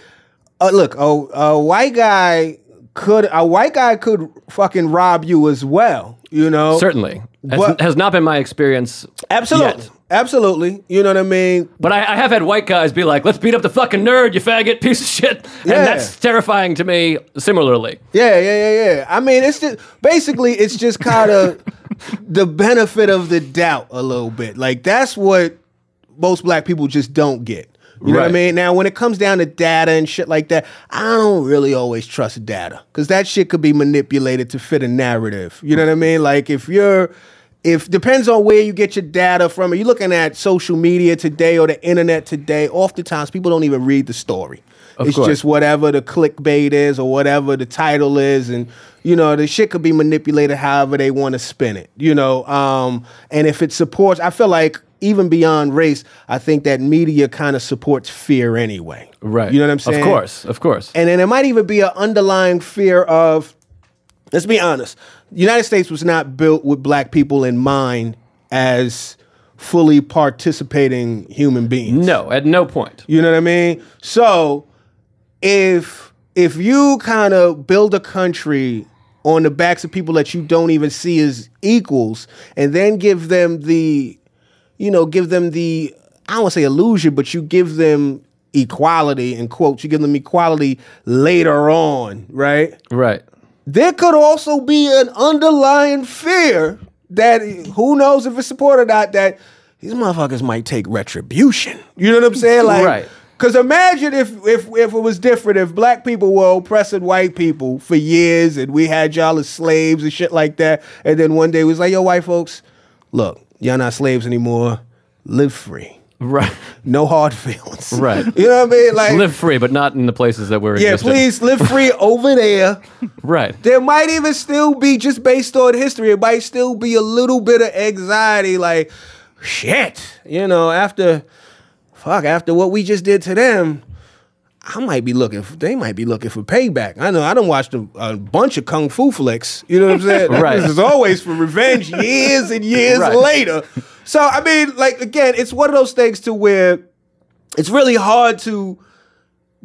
uh, look, a, a white guy could a white guy could fucking rob you as well. You know, Certainly. Has, But- has not been my experience. absolutely, yet. absolutely. You know what I mean? But I, I have had white guys be like, let's beat up the fucking nerd, you faggot, piece of shit. Yeah. And that's terrifying to me similarly. Yeah, yeah, yeah, yeah. I mean, it's just basically it's just kind of the benefit of the doubt a little bit. Like that's what most black people just don't get. You know what I mean? Now, when it comes down to data and shit like that, I don't really always trust data because that shit could be manipulated to fit a narrative. You know what I mean? Like if you're if depends on where you get your data from. Are you looking at social media today or the internet today? Oftentimes, people don't even read the story. Of it's course. just whatever the clickbait is or whatever the title is, and you know the shit could be manipulated however they want to spin it. You know, um, and if it supports, I feel like even beyond race, I think that media kind of supports fear anyway. Right. You know what I'm saying? Of course. Of course. And then it might even be an underlying fear of, let's be honest, the United States was not built with black people in mind as fully participating human beings. No, at no point. You know what I mean? So if if you kind of build a country on the backs of people that you don't even see as equals and then give them the you know, give them the I don't want to say illusion, but you give them equality in quotes, you give them equality later on, right? Right. There could also be an underlying fear that who knows if it's supported or not that these motherfuckers might take retribution. You know what I'm saying? Like Right. Cause imagine if if if it was different, if black people were oppressing white people for years and we had y'all as slaves and shit like that, and then one day it was like, yo, white folks, look, y'all not slaves anymore. Live free. Right. No hard feelings. Right. You know what I mean? Like live free, but not in the places that we're in. Yeah, existing. please live free over there. Right. There might even still be just based on history. It might still be a little bit of anxiety, like shit. You know, after fuck, after what we just did to them, I might be looking. For, they might be looking for payback. I know. I don't watch a, a bunch of kung fu flicks. You know what I'm saying? Right. This is always for revenge, years and years Right. later. So I mean, like again, it's one of those things to where it's really hard to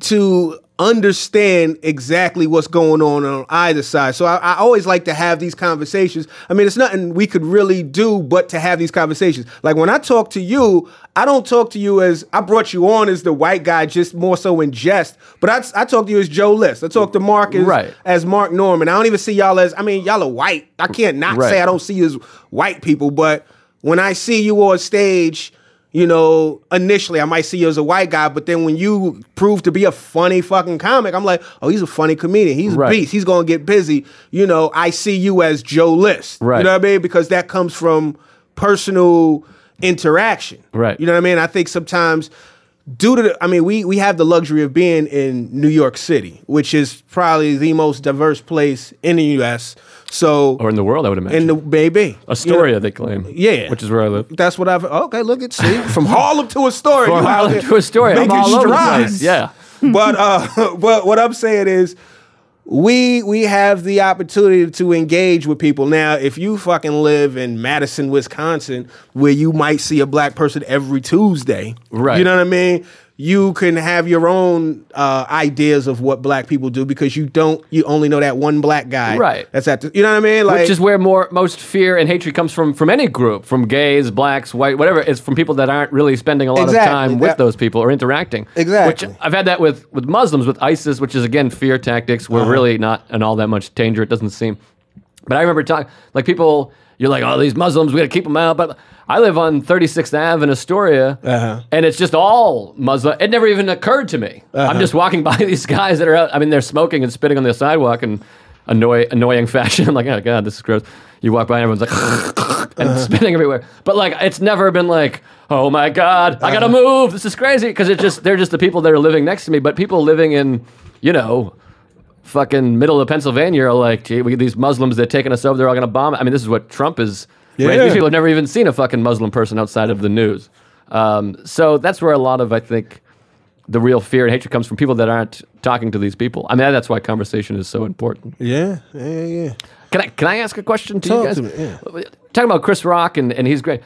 to understand exactly what's going on on either side. So I, I always like to have these conversations. I mean, it's nothing we could really do but to have these conversations. Like when I talk to you, I don't talk to you as I brought you on as the white guy, just more so in jest. But I, I talk to you as Joe List. I talk to Mark as, Right. as Mark Normand. I don't even see y'all as. I mean, y'all are white. I can't not Right. say I don't see you as white people. But when I see you on stage. You know, initially I might see you as a white guy, but then when you prove to be a funny fucking comic, I'm like, oh, he's a funny comedian. He's Right. a beast. He's gonna get busy. You know, I see you as Joe List. Right. You know what I mean? Because that comes from personal interaction. Right. You know what I mean? I think sometimes due to the, I mean, we we have the luxury of being in New York City, which is probably the most diverse place in the U.S. So or in the world, I would imagine. in the baby Astoria, they claim. Yeah. which is where I live. That's what I've. Okay, look at see from Harlem to Astoria. From Harlem to Astoria, I'm making all over the strides. place. Yeah. but uh, but what I'm saying is, we we have the opportunity to engage with people now. If you fucking live in Madison, Wisconsin, where you might see a black person every Tuesday, Right. You know what I mean. You can have your own uh, ideas of what black people do because you don't. You only know that one black guy, Right. That's at the. You know what I mean? Like, Which is where more most fear and hatred comes from from any group, from gays, blacks, white, whatever. It's from people that aren't really spending a lot Exactly, of time with that- those people or interacting. Exactly. Which I've had that with with Muslims, with ISIS, which is again fear tactics. We're Uh-huh. really not in all that much danger. It doesn't seem. But I remember talking like people. You're like, oh, these Muslims, we got to keep them out. But I live on 36th Ave in Astoria, Uh-huh. and it's just all Muslim. It never even occurred to me. I'm Uh-huh. just walking by these guys that are out. I mean, they're smoking and spitting on the sidewalk in annoy, annoying fashion. I'm like, oh god, this is gross. You walk by and everyone's like, and spitting everywhere. But like, it's never been like, oh my god, I gotta move. This is crazy because it's just they're just the people that are living next to me. But people living in, you know. Fucking middle of Pennsylvania are like, gee, we, these Muslims, they're taking us over, they're all gonna bomb. I mean, this is what Trump is. Yeah. These people have never even seen a fucking Muslim person outside of the news. Um, so that's where a lot of, I think, the real fear and hatred comes from people that aren't talking to these people. I mean, that's why conversation is so important. yeah, yeah, yeah. Can I can I ask a question to Talk you guys? to me, yeah. Talking about Chris Rock and, and he's great.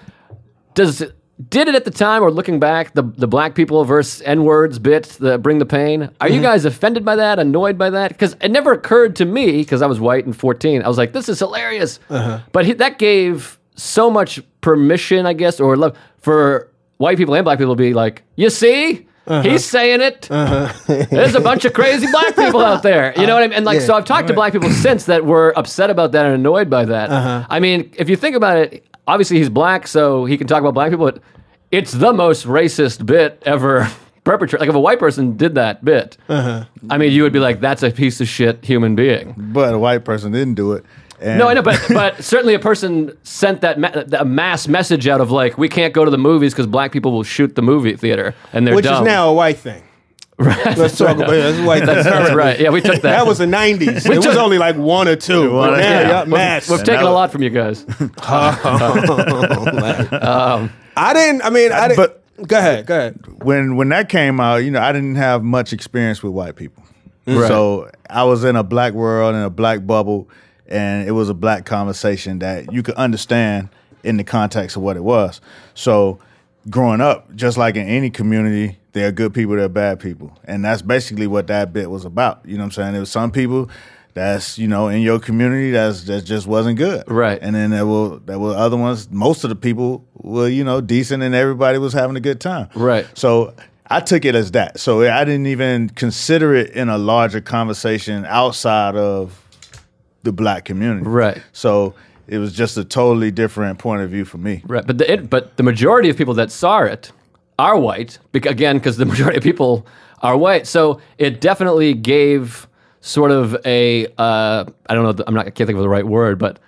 Does did it at the time or looking back the the black people versus n words bit the bring the pain? Are you Mhm. guys offended by that? Annoyed by that? Because it never occurred to me because I was white and fourteen. I was like, this is hilarious. Uh-huh. But he, that gave so much permission, I guess, or love for white people and black people to be like, you see. Uh-huh. He's saying it. There's a bunch of crazy black people out there. You know what I mean? And like, so I've talked to black people since that were upset about that and annoyed by that. Uh-huh. I mean, if you think about it, obviously he's black, so he can talk about black people, but it's the most racist bit ever perpetrated. Like, if a white person did that bit, Uh-huh. I mean, you would be like, that's a piece of shit human being. But a white person didn't do it. And No, I know, but but certainly a person sent that ma- a mass message out of like, we can't go to the movies because black people will shoot the movie theater, and they're Which dumb. is now a white thing. Right. Let's talk about it. That's a That's- that's right. Yeah, we took that. That was the '90s. We it was only like one or two. One But or- now, yeah. yeah, We've- mass. We've taken a lot from you guys. um, I didn't. I mean, I didn't. But- go ahead. Go ahead. when when that came out, you know, I didn't have much experience with white people. Right. So I was in a black world in a black bubble, and it was a black conversation that you could understand in the context of what it was. So growing up, just like in any community, there are good people, there are bad people, and that's basically what that bit was about. You know what I'm saying? There was some people that's you know in your community that's that just wasn't good, Right. And then there were there were other ones. Most of the people were you know decent, and everybody was having a good time, Right. So I took it as that. So I didn't even consider it in a larger conversation outside of the black community. Right. So it was just a totally different point of view for me. Right, but the it, but the majority of people that saw it are white. Again, because the majority of people are white, so it definitely gave sort of a uh, I don't know. I'm not. I can't think of the right word, but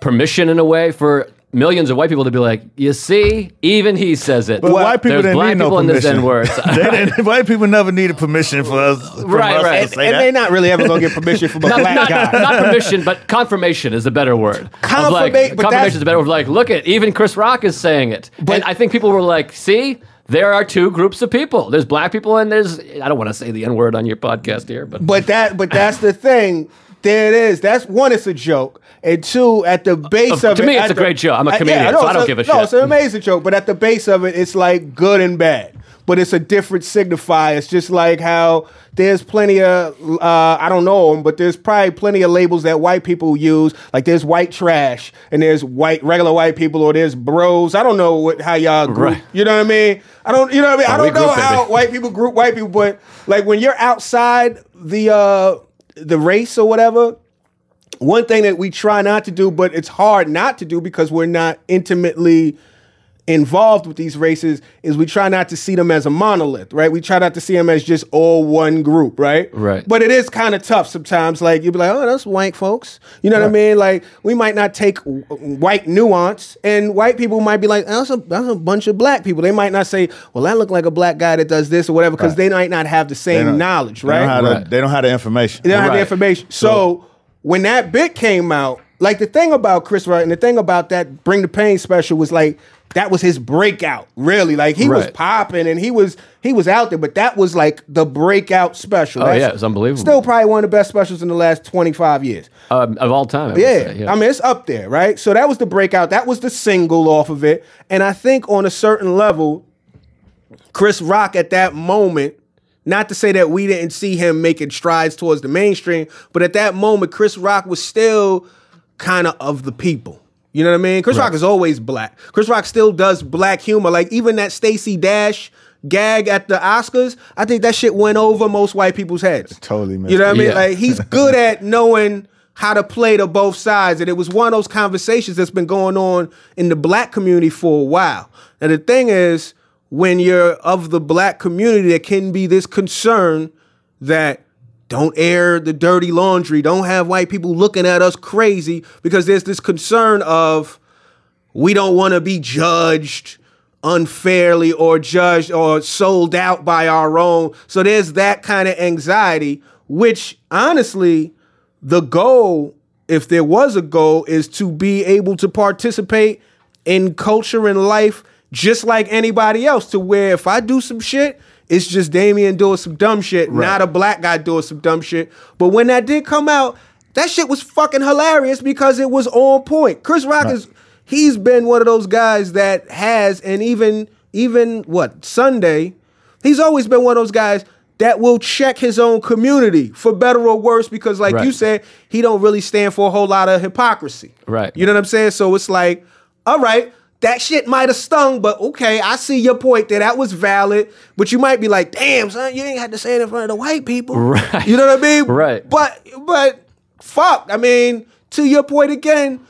permission in a way for millions of white people to be like, you see, even he says it. But white people There's didn't black need no people in this permission. Words. They didn't- white people never needed permission for us. from Right, us right. to And, say and that. they're not really ever gonna get permission from a not, black not, guy. not permission, but confirmation is a better word. Confirma- like, but confirmation is a better word. Like, look at even Chris Rock is saying it, and I think people were like, "See, there are two groups of people. There's black people, and there's I don't want to say the n word on your podcast here, but But that, but that's the thing. There it is. That's one. It's a joke, and two, at the base Uh, of to it, me, it's a the- great joke. I'm a comedian, so I don't it's give a no, shit. it's an amazing joke. But at the base of it, it's like good and bad. But it's a different signifier. It's just like how there's plenty of uh, I don't know them, but there's probably plenty of labels that white people use. Like there's white trash, and there's white regular white people, or there's bros. I don't know what how y'all group. Right. You know what I mean? I don't. You know what I mean? I don't know how white people group white people, but like when you're outside the uh the race or whatever, one thing that we try not to do, but it's hard not to do because we're not intimately involved with these races, is we try not to see them as a monolith, right? We try not to see them as just all one group, right? Right. But it is kind of tough sometimes. Like you'll be like, oh, that's white folks. You know what I mean? Like we might not take w- white nuance, and white people might be like, that's a that's a bunch of black people. They might not say, well, that look like a black guy that does this or whatever, because they might not have the same don't- knowledge, they don't right? the- they don't have the information. They don't have the Right. information. So, when that bit came out, like the thing about Chris Rock and the thing about that Bring the Pain special was like that was his breakout. Really, like he was popping and he was he was out there, but that was like the breakout special. Oh, That's yeah, it was unbelievable. Still, probably one of the best specials in the last twenty five years. Um, of all time. I would Yeah. say, I mean it's up there, right? So that was the breakout. That was the single off of it, and I think on a certain level, Chris Rock at that moment, not to say that we didn't see him making strides towards the mainstream, but at that moment, Chris Rock was still kind of of the people. You know what I mean? Chris Rock is always black. Chris Rock still does black humor. Like even that Stacey Dash gag at the Oscars, I think that shit went over most white people's heads. Totally missed You know what I mean? Yeah. Like he's good at knowing how to play to both sides. And it was one of those conversations that's been going on in the black community for a while. And the thing is, when you're of the black community, there can be this concern that don't air the dirty laundry, don't have white people looking at us crazy, because there's this concern of we don't want to be judged unfairly or judged or sold out by our own. So there's that kind of anxiety, which honestly, the goal, if there was a goal, is to be able to participate in culture and life just like anybody else. To where if I do some shit, it's just Damien doing some dumb shit, not a black guy doing some dumb shit. But when that did come out, that shit was fucking hilarious because it was on point. Chris Rock is he's been one of those guys that has, and even even what Sunday, he's always been one of those guys that will check his own community for better or worse because, like you said, he don't really stand for a whole lot of hypocrisy. Right. You know what I'm saying? So it's like, all right. That shit might have stung, but okay, I see your point that that was valid. But you might be like, "Damn, son, you ain't had to say it in front of the white people." Right. You know what I mean? Right. But but fuck, I mean, to your point again,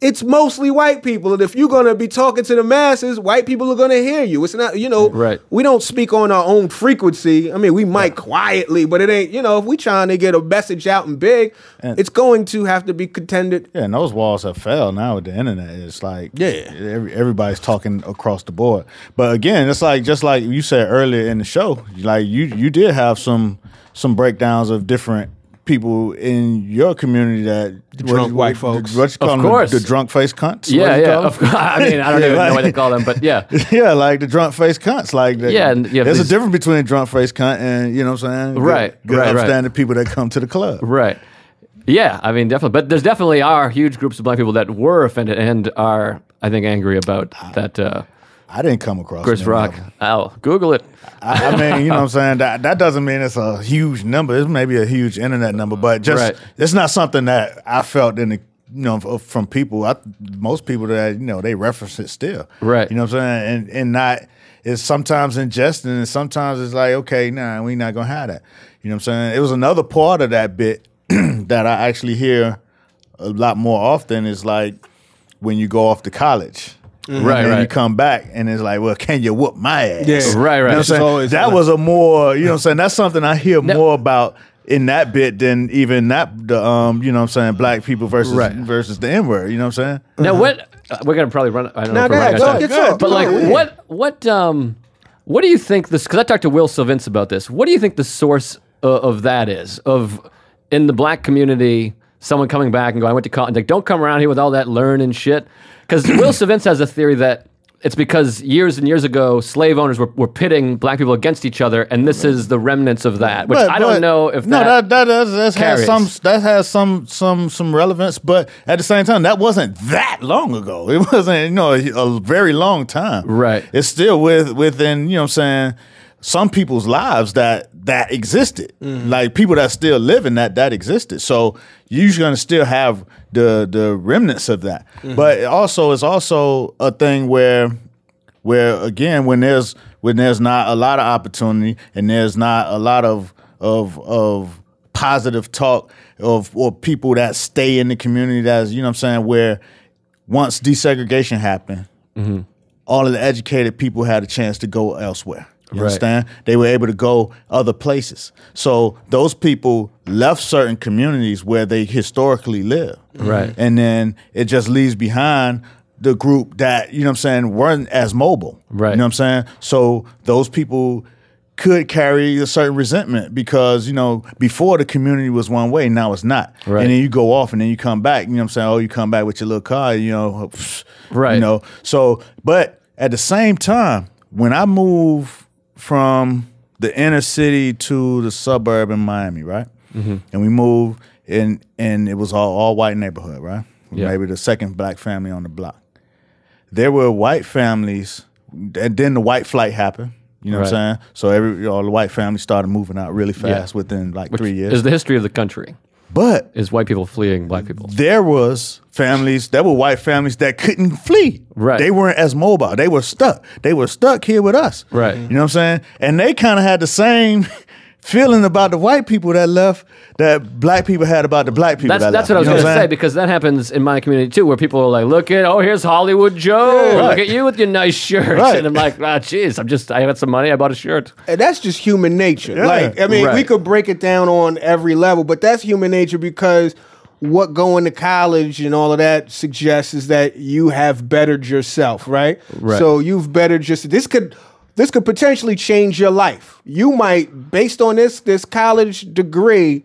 it's mostly white people, and if you're gonna be talking to the masses, white people are gonna hear you. It's not, you know, Right. We don't speak on our own frequency. I mean, we might quietly, but it ain't. You know, if we trying to get a message out and big, it's going to have to be contended. Yeah, and those walls have fell now with the internet. It's like Yeah. every, everybody's talking across the board. But again, it's like just like you said earlier in the show, like you you did have some some breakdowns of different people in your community that drunk white folks. What you call Of them? course. The, the drunk face cunts. Yeah, What yeah. Of course. I mean, I don't Yeah, even know like- what they call them, but yeah. yeah, like the drunk face cunts. Like, the, Yeah, and have there's these- a difference between drunk face cunt and you know what I'm saying, Right, good, right, right. upstanding people that come to the club. Right. Yeah, I mean, definitely. But there's definitely are huge groups of black people that were offended and are, I think, angry about that. Uh, I didn't come across Chris Rock. Oh, Google it. I, I mean, you know what I'm saying? That that doesn't mean it's a huge number. It's maybe a huge internet number, but just Right. it's not something that I felt in the you know from people. I, most people that you know they reference it still, Right. You know what I'm saying? And and not it's sometimes ingesting, and sometimes it's like okay, nah, we not gonna have that. You know what I'm saying? It was another part of that bit that I actually hear a lot more often is like when you go off to college. Right, and then you come back and it's like, well, can you whoop my ass? Yeah. Right, You know right. what I'm saying? that was a more, you know what I'm saying? That's something I hear more about in that bit than even that the um, you know what I'm saying, black people versus Right. versus the N word, you know what I'm saying? Now, what uh, we're gonna probably run. I don't know No, if we're go ahead, go ahead, go But go like, ahead. what what um what do you think this? Because I talked to Will Sylvince about this. What do you think the source uh, of that is? Of in the black community, someone coming back and going, "I went to college." Like, don't come around here with all that learning shit. Because Will Sylvince has a theory that it's because years and years ago, slave owners were, were pitting black people against each other, and this is the remnants of that. Which But- I don't but- know if no that, that that does that has some that has some some some relevance, but at the same time, that wasn't that long ago. It wasn't you know a, a very long time. Right. It's still with within you know what I'm saying some people's lives that that existed. Mm-hmm. Like people that still living that that existed. So you're gonna still have the the remnants of that. Mm-hmm. But also it's also a thing where where again when there's when there's not a lot of opportunity and there's not a lot of of of positive talk of or people that stay in the community that's you know what I'm saying where once desegregation happened Mm-hmm. all of the educated people had a chance to go elsewhere you Right. understand they were able to go other places so those people left certain communities where they historically lived Right. and then it just leaves behind the group that you know what I'm saying weren't as mobile. Right. You know what I'm saying? So those people could carry a certain resentment because you know before the community was one way, now it's not. Right. And then you go off and then you come back. You know what I'm saying? Oh, you come back with your little car. You know, Right. You know. So, but at the same time, when I move from the inner city to the suburb in Miami, right? Mhm. and we moved and and it was all all white neighborhood, right? Yeah. Maybe the second black family on the block. There were white families, and then the white flight happened. You know what I'm saying? So every all the white families started moving out really Yeah. fast within like which three years. is the history of the country. But is white people fleeing black people. there was families, there were white families that couldn't flee. Right. They weren't as mobile. They were stuck. They were stuck here with us. Right. You know what I'm saying? And they kind of had the same feeling about the white people that left that black people had about the black people That's that that's left. what I was You know going to say because that happens in my community too, where people are like, "Look at oh, here's Hollywood Joe. Yeah. Look at you with your nice shirt." Right. And I'm like, "Ah, jeez, I'm just I got some money, I bought a shirt." And that's just human nature. Yeah. Like, I mean, we could break it down on every level, but that's human nature because what going to college and all of that suggests is that you have bettered yourself, right? Right. So you've bettered just this could this could potentially change your life. You might, based on this this college degree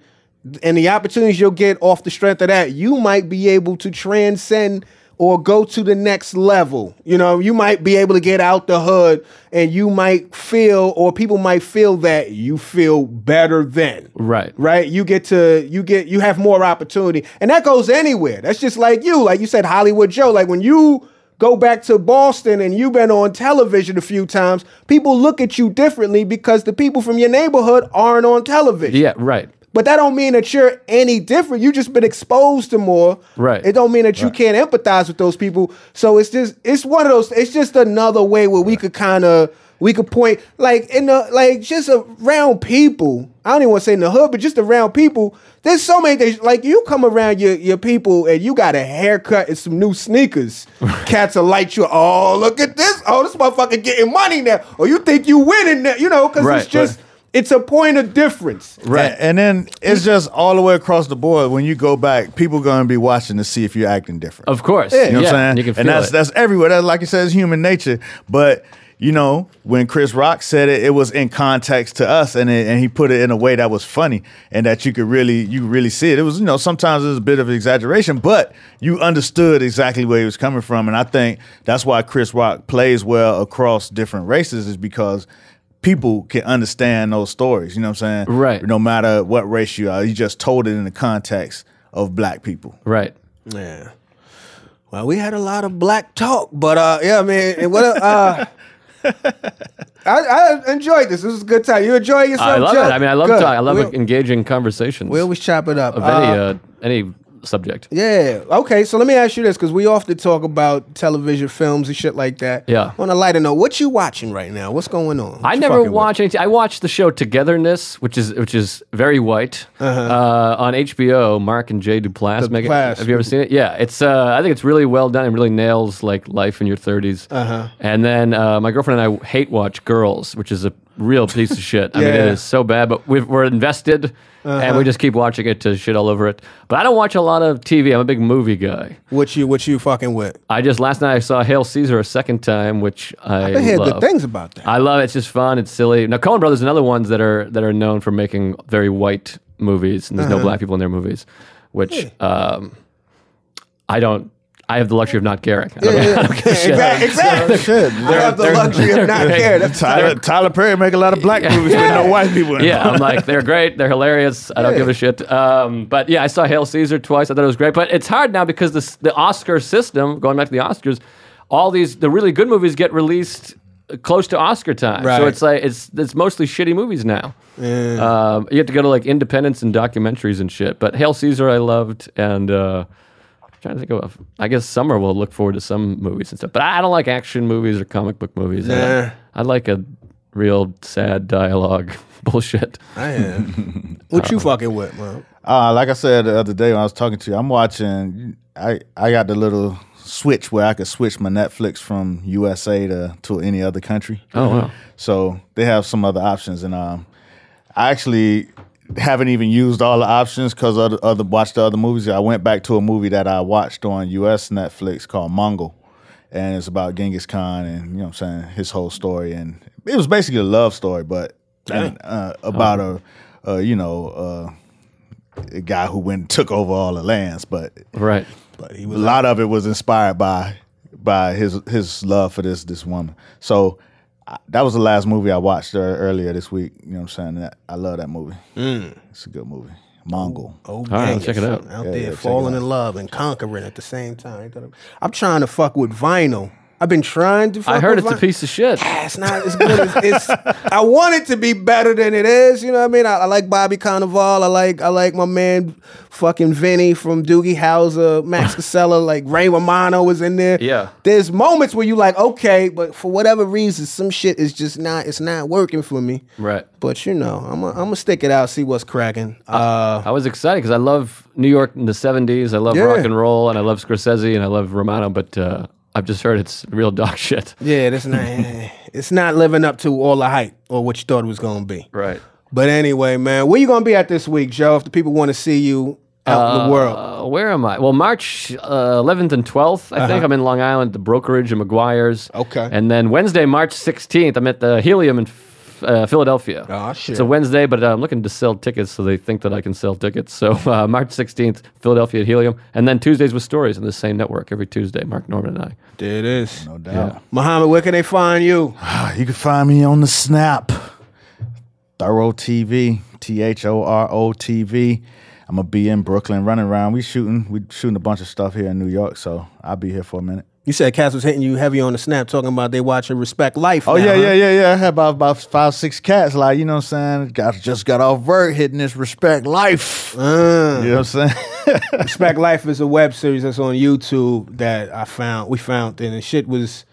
and the opportunities you'll get off the strength of that, you might be able to transcend or go to the next level. You know, you might be able to get out the hood and you might feel or people might feel that you feel better then. Right. Right? You get to you get you have more opportunity. And that goes anywhere. That's just like you, like you said Hollywood Joe, like when you go back to Boston and you've been on television a few times, people look at you differently because the people from your neighborhood aren't on television. Yeah, right. But that don't mean that you're any different. You've just been exposed to more. Right. It don't mean that you can't empathize with those people. So it's just it's one of those. It's just another way where we could kind of we could point like in the like just around people. I don't even want to say in the hood, but just around people. There's so many things. Like you come around your your people and you got a haircut and some new sneakers. Cats will light you. Oh, look at this. Oh, this motherfucker getting money now. Or you think you winning now? You know, because Right, it's just it's a point of difference. Right. And, then it's just all the way across the board. When you go back, people going to be watching to see if you're acting different. Of course. You know what I'm saying? you can and feel that's it. that's everywhere. That's like you said, it's human nature. But you know, when Chris Rock said it, it was in context to us, and it, and he put it in a way that was funny and that you could really you could really see it. It was you know sometimes it was a bit of exaggeration, but you understood exactly where he was coming from, and I think that's why Chris Rock plays well across different races is because. People can understand those stories, you know what I'm saying? Right. No matter what race you are, you just told it in the context of black people. Right. Yeah. Well, we had a lot of black talk, but uh, yeah, man. and What uh, I, I enjoyed this. This was a good time. You enjoy yourself? I love Joe? it. I mean, I love Good. talk. I love We- engaging conversations. We always chop it up of any Uh, uh, any subject. Yeah. Okay. So let me ask you this, because we often talk about television, films, and shit like that. Yeah. On a lighter note, what you watching right now? What's going on? What I never fucking with? watch any. I watched the show Togetherness, which is which is very white Uh-huh. uh, on HBO. Mark and Jay Duplass make it. Have you ever seen it? Yeah, it's. Uh, I think it's really well done. It really nails like life in your 30s. Uh-huh. And then uh, my girlfriend and I hate watch Girls, which is a real piece of shit. I mean, it Yeah. is so bad, but we've, we're invested. And Uh-huh. we just keep watching it to shit all over it. But I don't watch a lot of TV. I'm a big movie guy. What you what you fucking with? I just last night I saw Hail Caesar a second time, which I I've heard good things about that. I love it. It's just fun. It's silly. Now Coen Brothers, are another ones that are that are known for making very white movies, and there's no Uh-huh. black people in their movies, which um, I don't I have the luxury of not caring. I don't, Yeah, yeah. I don't give a shit. Exactly. exactly. Shit, I have the luxury of not caring. Tyler, Tyler Perry make a lot of black movies with no white people in yeah, them. I'm like, they're great. They're hilarious. I don't give a shit. Um, but yeah, I saw Hail Caesar twice. I thought it was great. But it's hard now because this, the Oscar system, going back to the Oscars, all these the really good movies get released close to Oscar time. Right. So it's like it's it's mostly shitty movies now. Um, you have to go to like independents and documentaries and shit. But Hail Caesar, I loved, and uh, I'm trying to think of. I guess summer we'll look forward to some movies and stuff. But I don't like action movies or comic book movies. I, I like a real sad dialogue bullshit. I am. What you fucking with, man? Uh, like I said the other day when I was talking to you, I'm watching. I I got the little switch where I could switch my Netflix from USA to to any other country. Oh, wow. So they have some other options, and um, I actually haven't even used all the options because other other watched the other movies. I went back to a movie that I watched on US Netflix called Mongol, and it's about Genghis Khan and you know what I'm saying his whole story, and it was basically a love story, but and, uh, about a, a you know. Uh, a guy who went and took over all the lands, but right. But he was a lot of it was inspired by by his his love for this this woman. So that was the last movie I watched earlier this week. You know what I'm saying? That, I love that movie. Mm. It's a good movie. Mongol. Oh, All right, Genghis, check it out. Out Yeah, there yeah, falling out. in love and conquering at the same time. I'm trying to fuck with vinyl. I've been trying to. Fuck I heard it's a piece of shit. Ah, It's not as good as it's. I want it to be better than it is. You know what I mean? I, I like Bobby Cannavale. I like I like my man, fucking Vinny from Doogie Howser, Max Casella. Like Ray Romano was in there. Yeah. There's moments where you like okay, but for whatever reason, some shit is just not. It's not working for me. Right. But you know, I'm gonna I'm gonna stick it out, see what's cracking. Uh, I was excited because I love New York in the 70s. I love Yeah. rock and roll and I love Scorsese and I love Romano, but uh, I've just heard it's real dog shit. yeah, that's not. it's not living up to all the hype or what you thought it was gonna be. Right. But anyway, man, where you gonna be at this week, Joe? If the people want to see you out in the world, Uh, where am I? Well, March uh, 11th and 12th, I think. I'm in Long Island, the brokerage and McGuire's. Uh-huh. Okay. And then Wednesday, March 16th, I'm at the Helium in uh, Philadelphia. Oh, shit. It's a Wednesday, but uh, I'm looking to sell tickets, so they think that I can sell tickets. So uh, March 16th, Philadelphia at Helium. And then Tuesdays with Stories on the same network every Tuesday, Mark Normand and I. there it is. No doubt. Muhammad, where can they find you? You can find me on the Snap. Thorough TV, T H O R O T V. I'm gonna be in Brooklyn running around. We shooting, we shooting a bunch of stuff here in New York, so I'll be here for a minute. You said cats was hitting you heavy on the snap, talking about they watching Respect Life. Oh now, yeah, huh? yeah, yeah, yeah. I had about about five, six cats. Like you know what I'm saying. Got just got off work, hitting this respect life. Uh, You know what I'm saying? Respect Life is a web series that's on YouTube that I found. We found and the shit was.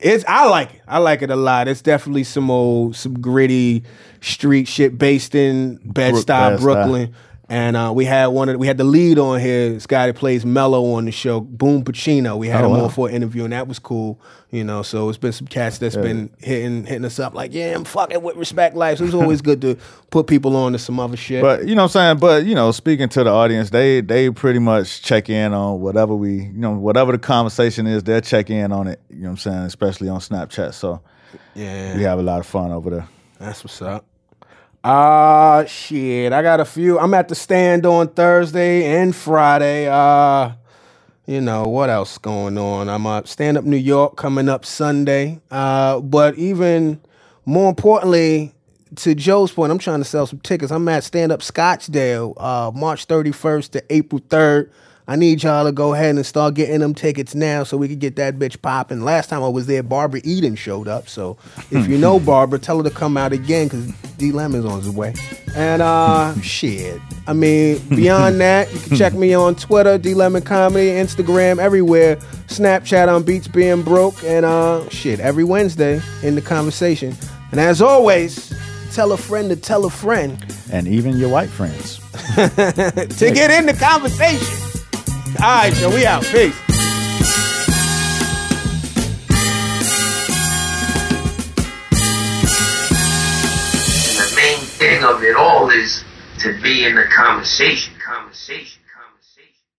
It's I like it. I like it a lot. It's definitely some old, some gritty street shit based in Bed Stuy, Bed-Stuy. Brooklyn. And uh, we had one of the, we had the lead on here. This guy that plays Mello on the show, Boom Pacino. We had Oh, him wow. on for an interview, and that was cool. You know, so it's been some cats that's been hitting hitting us up like, yeah, I'm fucking with Respect Life. So it's always good to put people on to some other shit. But you know what I'm saying. But you know, speaking to the audience, they they pretty much check in on whatever we you know whatever the conversation is. They'll check in on it. You know what I'm saying, especially on Snapchat. So yeah, we have a lot of fun over there. That's what's up. Uh shit. I got a few. I'm at the stand on Thursday and Friday. Uh you know, what else going on? I'm uh stand up New York coming up Sunday. Uh but even more importantly, to Joe's point, I'm trying to sell some tickets. I'm at Stand Up Scottsdale, uh, March 31st to April 3rd. I need y'all to go ahead and start getting them tickets now so we can get that bitch popping. Last time I was there, Barbara Eden showed up. So if you know Barbara, tell her to come out again because D Lemon's on his way. And uh shit. I mean, beyond that, you can check me on Twitter, D Lemon Comedy, Instagram, everywhere. Snapchat on Beats Being Broke, and uh shit, every Wednesday in the conversation. And as always, tell a friend to tell a friend And even your white friends. to get in the conversation. All right, so we out. Peace. And the main thing of it all is to be in the conversation.